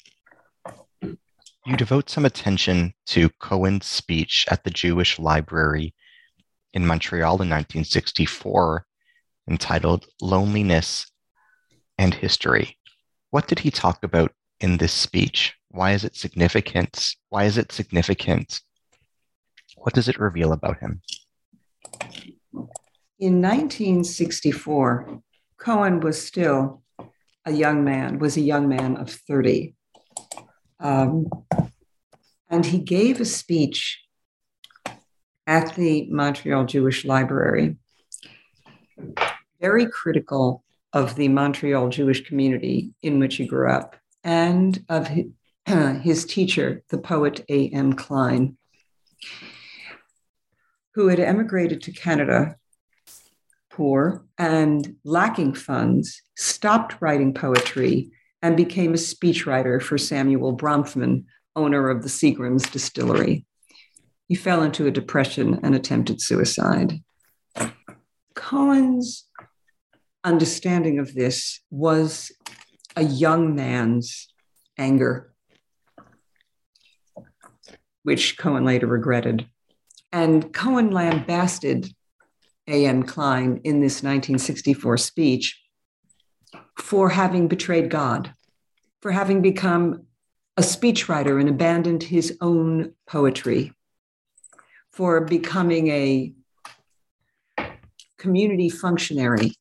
You devote some attention to Cohen's speech at the Jewish Library in Montreal in 1964 entitled Loneliness and History. What did he talk about in this speech? Why is it significant? Why is it significant? What does it reveal about him? In 1964, Cohen was still a young man, was a young man of 30. Um, and he gave a speech at the Montreal Jewish Library, very critical of the Montreal Jewish community in which he grew up and of his, his teacher, the poet A.M. Klein, who had emigrated to Canada poor and lacking funds, stopped writing poetry and became a speechwriter for Samuel Bronfman, owner of the Seagram's distillery. He fell into a depression and attempted suicide. Cohen's understanding of this was a young man's anger. which Cohen later regretted. And Cohen lambasted A.M. Klein in this 1964 speech for having betrayed God, for having become a speechwriter and abandoned his own poetry, for becoming a community functionary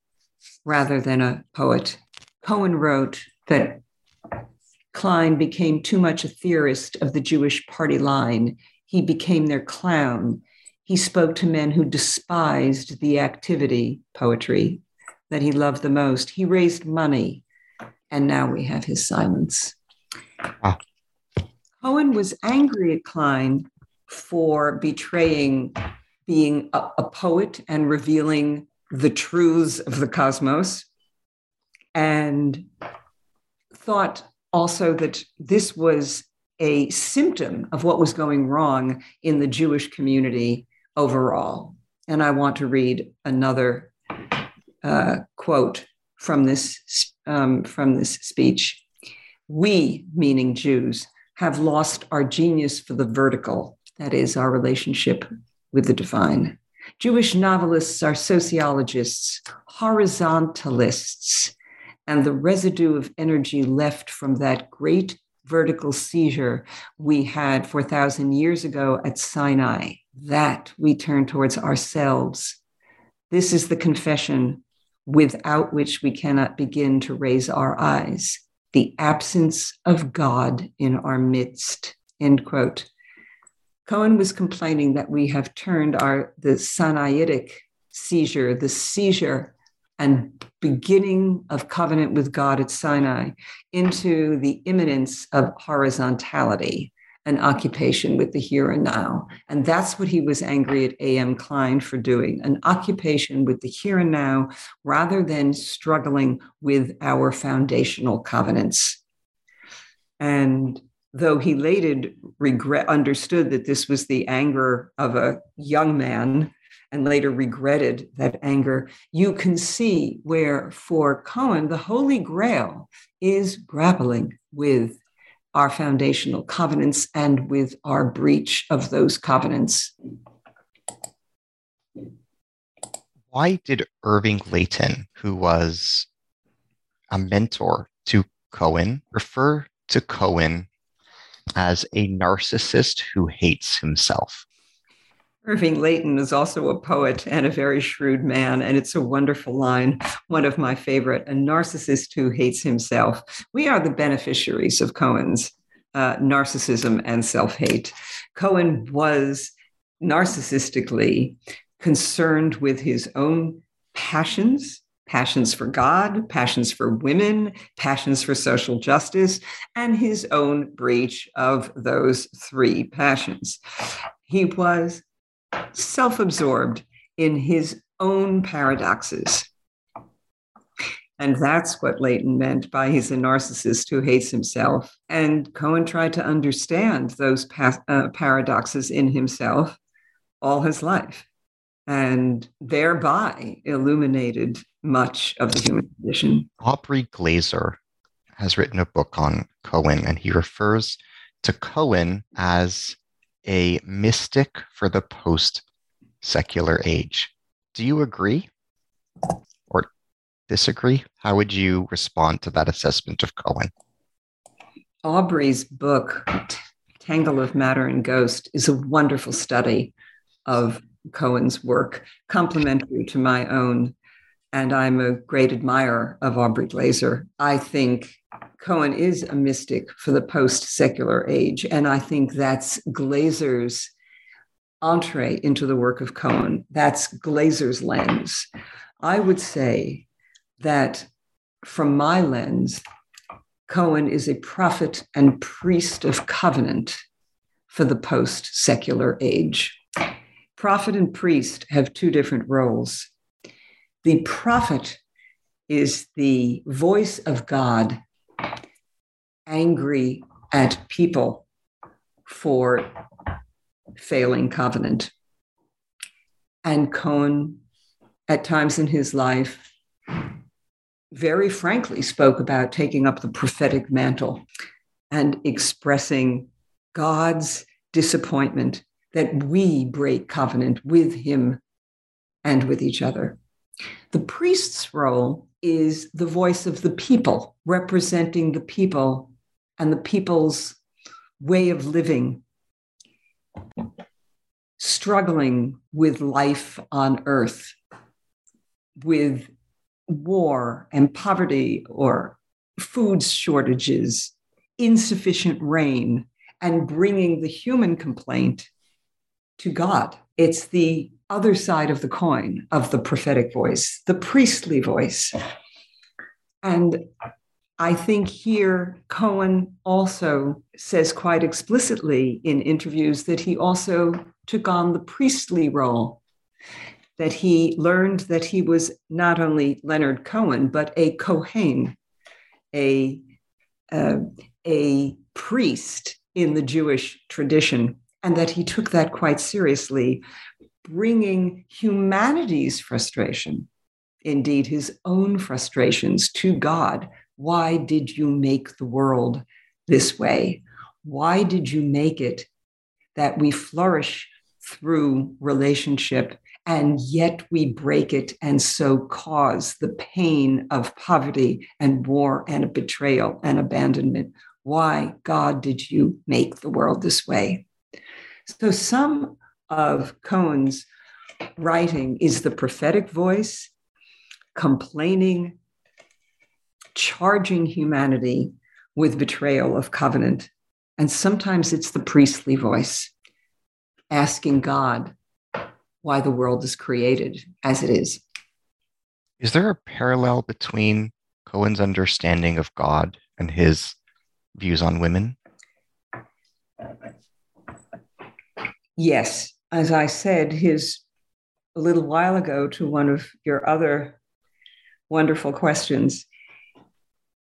rather than a poet. Cohen wrote that Klein became too much a theorist of the Jewish party line. He became their clown. He spoke to men who despised the activity, poetry, that he loved the most. He raised money, and now we have his silence. Ah. Cohen was angry at Klein for betraying being a, a poet and revealing the truths of the cosmos, and thought also that this was a symptom of what was going wrong in the Jewish community overall. And I want to read another uh, quote from this um, from this speech. We, meaning Jews, have lost our genius for the vertical, that is, our relationship with the divine. Jewish novelists are sociologists, horizontalists, and the residue of energy left from that great vertical seizure we had 4,000 years ago at Sinai, that we turn towards ourselves. This is the confession without which we cannot begin to raise our eyes the absence of God in our midst. End quote. Cohen was complaining that we have turned our the Sinaitic seizure, the seizure and beginning of covenant with God at Sinai, into the immanence of horizontality, an occupation with the here and now. And that's what he was angry at A.M. Klein for doing an occupation with the here and now rather than struggling with our foundational covenants. And though he later regret understood that this was the anger of a young man and later regretted that anger, you can see where for Cohen, the Holy Grail is grappling with our foundational covenants and with our breach of those covenants. Why did Irving Layton, who was a mentor to Cohen, refer to Cohen as a narcissist who hates himself? Irving Layton is also a poet and a very shrewd man, and it's a wonderful line, one of my favorite. A narcissist who hates himself. We are the beneficiaries of Cohen's uh, narcissism and self hate. Cohen was narcissistically concerned with his own passions passions for God, passions for women, passions for social justice, and his own breach of those three passions. He was self absorbed in his own paradoxes. And that's what Layton meant by he's a narcissist who hates himself. And Cohen tried to understand those pa- uh, paradoxes in himself all his life and thereby illuminated much of the human condition. Aubrey Glazer has written a book on Cohen, and he refers to Cohen as a mystic for the post secular age. Do you agree or disagree? How would you respond to that assessment of Cohen? Aubrey's book, Tangle of Matter and Ghost, is a wonderful study of Cohen's work, complementary to my own. And I'm a great admirer of Aubrey Glazer. I think Cohen is a mystic for the post secular age. And I think that's Glazer's entree into the work of Cohen. That's Glazer's lens. I would say that from my lens, Cohen is a prophet and priest of covenant for the post secular age. Prophet and priest have two different roles. The prophet is the voice of God angry at people for failing covenant. And Cohen, at times in his life, very frankly spoke about taking up the prophetic mantle and expressing God's disappointment that we break covenant with him and with each other. The priest's role is the voice of the people, representing the people and the people's way of living, struggling with life on earth, with war and poverty or food shortages, insufficient rain, and bringing the human complaint to God. It's the other side of the coin of the prophetic voice, the priestly voice. And I think here Cohen also says quite explicitly in interviews that he also took on the priestly role, that he learned that he was not only Leonard Cohen, but a Kohen, a, uh, a priest in the Jewish tradition, and that he took that quite seriously, bringing humanity's frustration, indeed his own frustrations, to God. Why did you make the world this way? Why did you make it that we flourish through relationship and yet we break it and so cause the pain of poverty and war and betrayal and abandonment? Why, God, did you make the world this way? So, some of Cohen's writing is the prophetic voice, complaining, charging humanity with betrayal of covenant. And sometimes it's the priestly voice, asking God why the world is created as it is. Is there a parallel between Cohen's understanding of God and his views on women? Yes. As I said, his a little while ago to one of your other wonderful questions,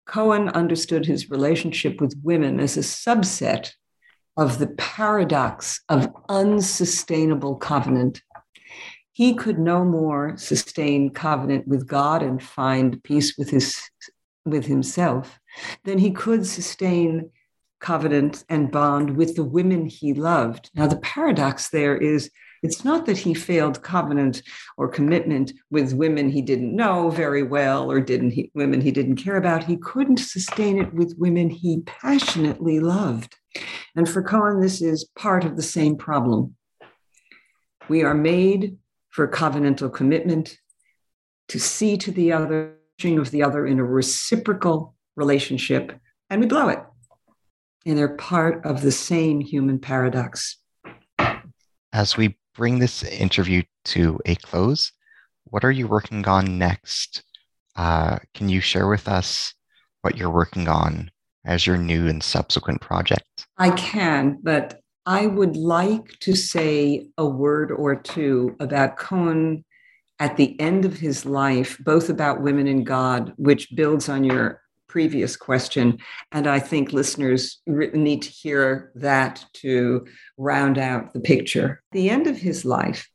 Cohen understood his relationship with women as a subset of the paradox of unsustainable covenant. He could no more sustain covenant with God and find peace with his with himself than he could sustain covenant and bond with the women he loved. Now, the paradox there is it's not that he failed covenant or commitment with women he didn't know very well or didn't he, women he didn't care about. He couldn't sustain it with women he passionately loved. And for Cohen, this is part of the same problem. We are made for covenantal commitment to see to the other of the other in a reciprocal relationship, and we blow it. And they're part of the same human paradox. As we bring this interview to a close, what are you working on next? Uh, can you share with us what you're working on as your new and subsequent project? I can, but I would like to say a word or two about Cohen at the end of his life, both about women and God, which builds on your previous question. And I think listeners need to hear that to round out the picture. At the end of his life,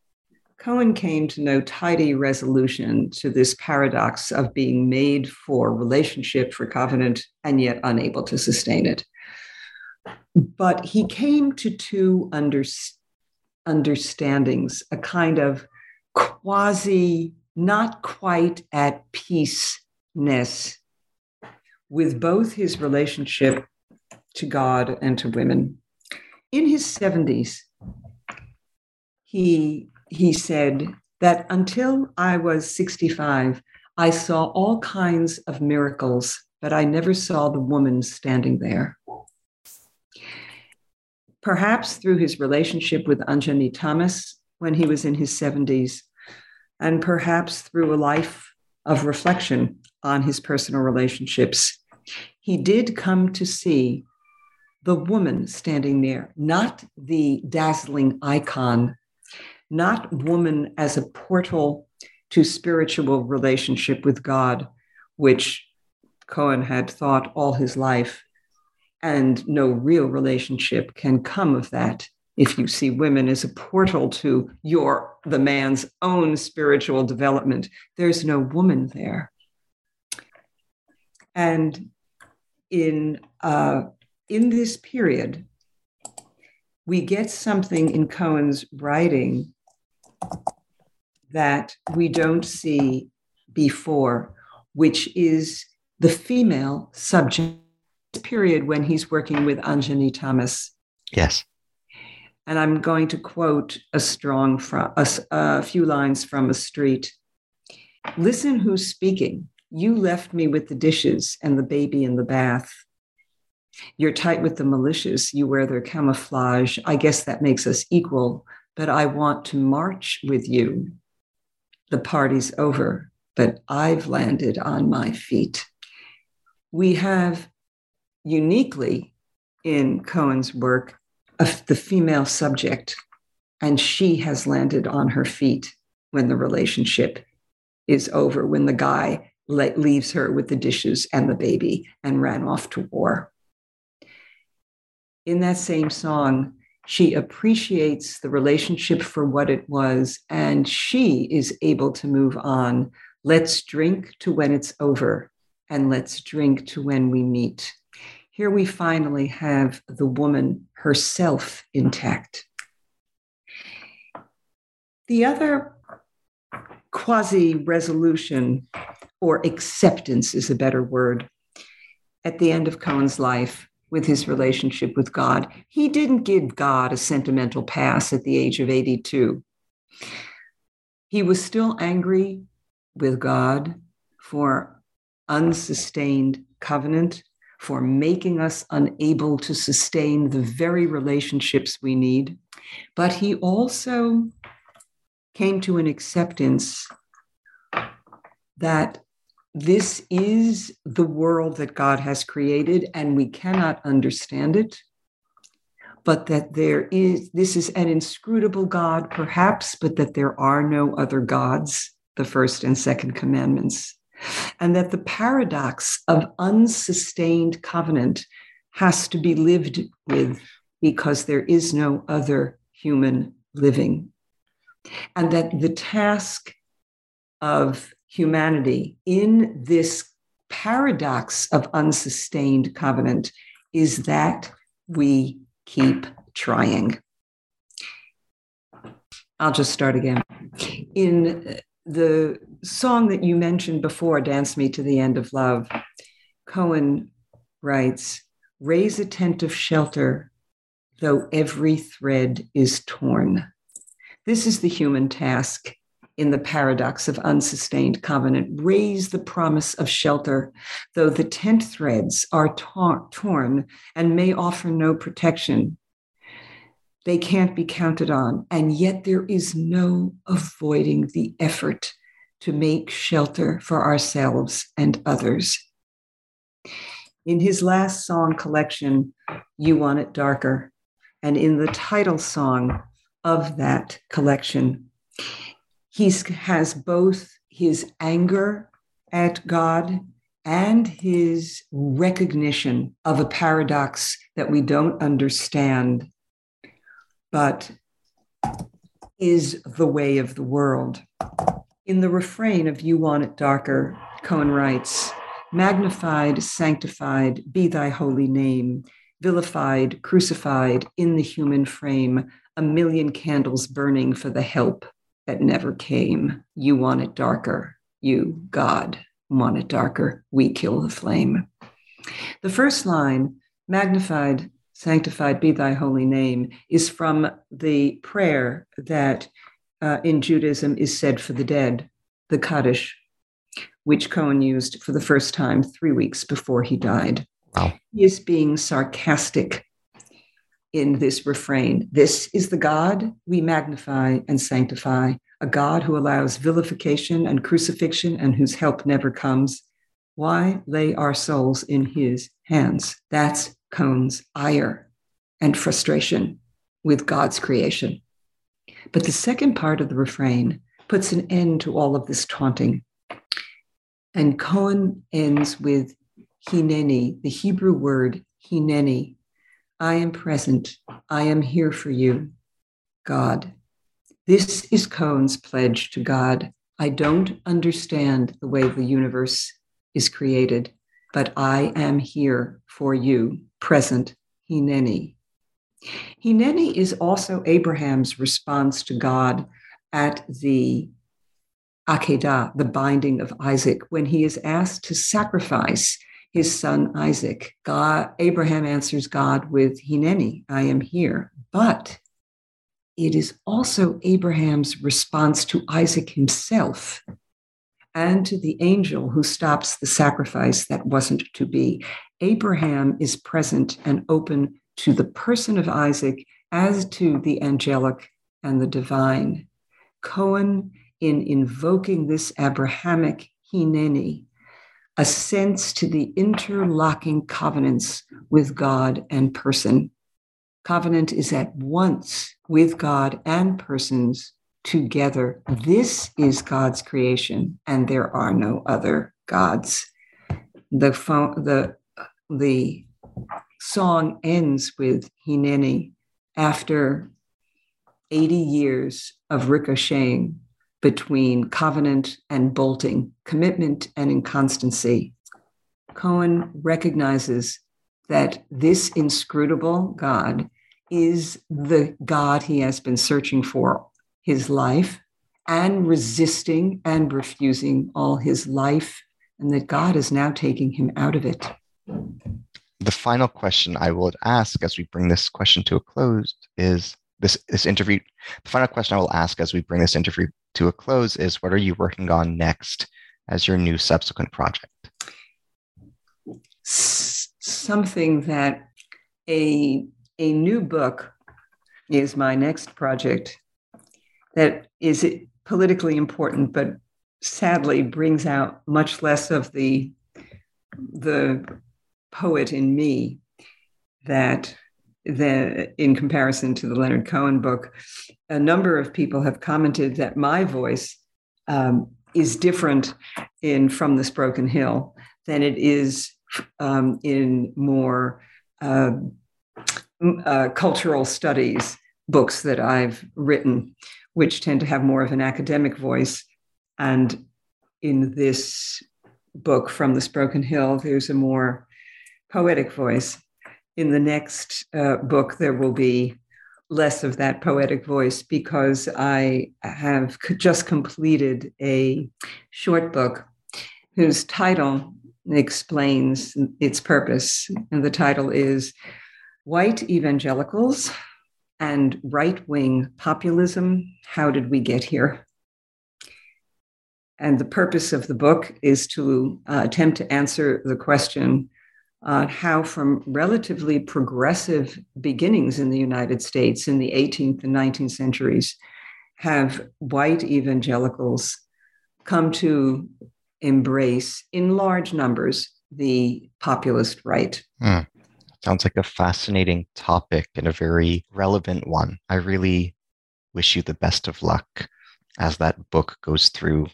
Cohen came to no tidy resolution to this paradox of being made for relationship, for covenant, and yet unable to sustain it. But he came to two under, understandings, a kind of quasi, not quite at peaceness with both his relationship to God and to women. In his 70s, he, he said that until I was 65, I saw all kinds of miracles, but I never saw the woman standing there. Perhaps through his relationship with Anjani Thomas when he was in his 70s, and perhaps through a life of reflection on his personal relationships, he did come to see the woman standing there, not the dazzling icon, not woman as a portal to spiritual relationship with God, which Cohen had thought all his life, and no real relationship can come of that if you see women as a portal to your the man's own spiritual development. There's no woman there and in uh, in this period we get something in Cohen's writing that we don't see before, which is the female subject period when he's working with Anjani Thomas. Yes. And I'm going to quote a strong from a, a few lines from a street. Listen who's speaking. You left me with the dishes and the baby in the bath. You're tight with the militias. You wear their camouflage. I guess that makes us equal, but I want to march with you. The party's over, but I've landed on my feet. We have uniquely in Cohen's work of the female subject, and she has landed on her feet when the relationship is over, when the guy leaves her with the dishes and the baby and ran off to war. In that same song, she appreciates the relationship for what it was, and she is able to move on. Let's drink to when it's over, and let's drink to when we meet. Here we finally have the woman herself intact. The other quasi resolution or acceptance is a better word at the end of Cohen's life with his relationship with God. He didn't give God a sentimental pass at the age of 82. He was still angry with God for unsustained covenant for making us unable to sustain the very relationships we need. But he also came to an acceptance that this is the world that God has created and we cannot understand it. But that there is, this is an inscrutable God, perhaps, but that there are no other gods, the first and second commandments and that the paradox of unsustained covenant has to be lived with because there is no other human living. And that the task of humanity in this paradox of unsustained covenant is that we keep trying. I'll just start again. In the song that you mentioned before, Dance Me to the End of Love, Cohen writes, Raise a tent of shelter, though every thread is torn. This is the human task in the paradox of unsustained covenant. Raise the promise of shelter, though the tent threads are tor- torn and may offer no protection. They can't be counted on. And yet there is no avoiding the effort to make shelter for ourselves and others. In his last song collection, You Want It Darker, and in the title song of that collection, he has both his anger at God and his recognition of a paradox that we don't understand but is the way of the world. In the refrain of You Want It Darker, Cohen writes, Magnified, sanctified be thy holy name, vilified, crucified in the human frame, a million candles burning for the help that never came. You want it darker. You, God, want it darker. We kill the flame. The first line, magnified, sanctified be thy holy name, is from the prayer that uh, in Judaism is said for the dead, the Kaddish, which Cohen used for the first time three weeks before he died. Wow. He is being sarcastic in this refrain. This is the God we magnify and sanctify, a God who allows vilification and crucifixion and whose help never comes. Why lay our souls in his hands? That's Cohen's ire and frustration with God's creation. But the second part of the refrain puts an end to all of this taunting. And Cohen ends with hineni, the Hebrew word hineni. I am present. I am here for you, God. This is Cohen's pledge to God. I don't understand the way the universe is created, but I am here for you present, Hineni. Hineni is also Abraham's response to God at the Akedah, the binding of Isaac, when he is asked to sacrifice his son Isaac. God, Abraham answers God with Hineni, I am here. But it is also Abraham's response to Isaac himself and to the angel who stops the sacrifice that wasn't to be. Abraham is present and open to the person of Isaac as to the angelic and the divine. Cohen, in invoking this Abrahamic Hineni, assents to the interlocking covenants with God and person. Covenant is at once with God and persons together. This is God's creation, and there are no other gods. The, the, the song ends with Hineni after 80 years of ricocheting between covenant and bolting, commitment and inconstancy. Cohen recognizes that this inscrutable God is the God he has been searching for his life and resisting and refusing all his life, and that God is now taking him out of it. The final question I will ask as we bring this question to a close is this this interview. The final question i will ask as we bring this interview to a close is what are you working on next as your new subsequent project? Something that a a new book is my next project that is politically important but sadly brings out much less of the the poet in me that the, in comparison to the Leonard Cohen book, a number of people have commented that my voice um, is different in From This Broken Hill than it is um, in more uh, uh, cultural studies books that I've written, which tend to have more of an academic voice. And in this book, From This Broken Hill, there's a more poetic voice in the next uh, book, there will be less of that poetic voice because I have just completed a short book whose title explains its purpose. And the title is White Evangelicals and Right Wing Populism How Did We Get Here? And the purpose of the book is to uh, attempt to answer the question uh, how, from relatively progressive beginnings in the United States in the 18th and 19th centuries, have white evangelicals come to embrace in large numbers the populist right. Hmm. Sounds like a fascinating topic and a very relevant one. I really wish you the best of luck as that book goes through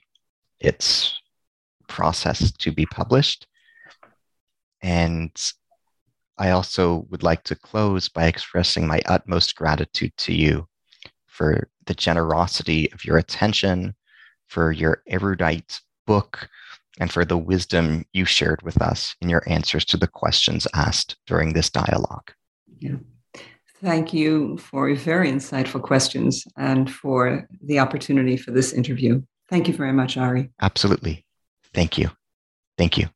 its process to be published. And I also would like to close by expressing my utmost gratitude to you for the generosity of your attention, for your erudite book, and for the wisdom you shared with us in your answers to the questions asked during this dialogue. Yeah. Thank you for very insightful questions and for the opportunity for this interview. Thank you very much, Ari. Absolutely. Thank you. Thank you.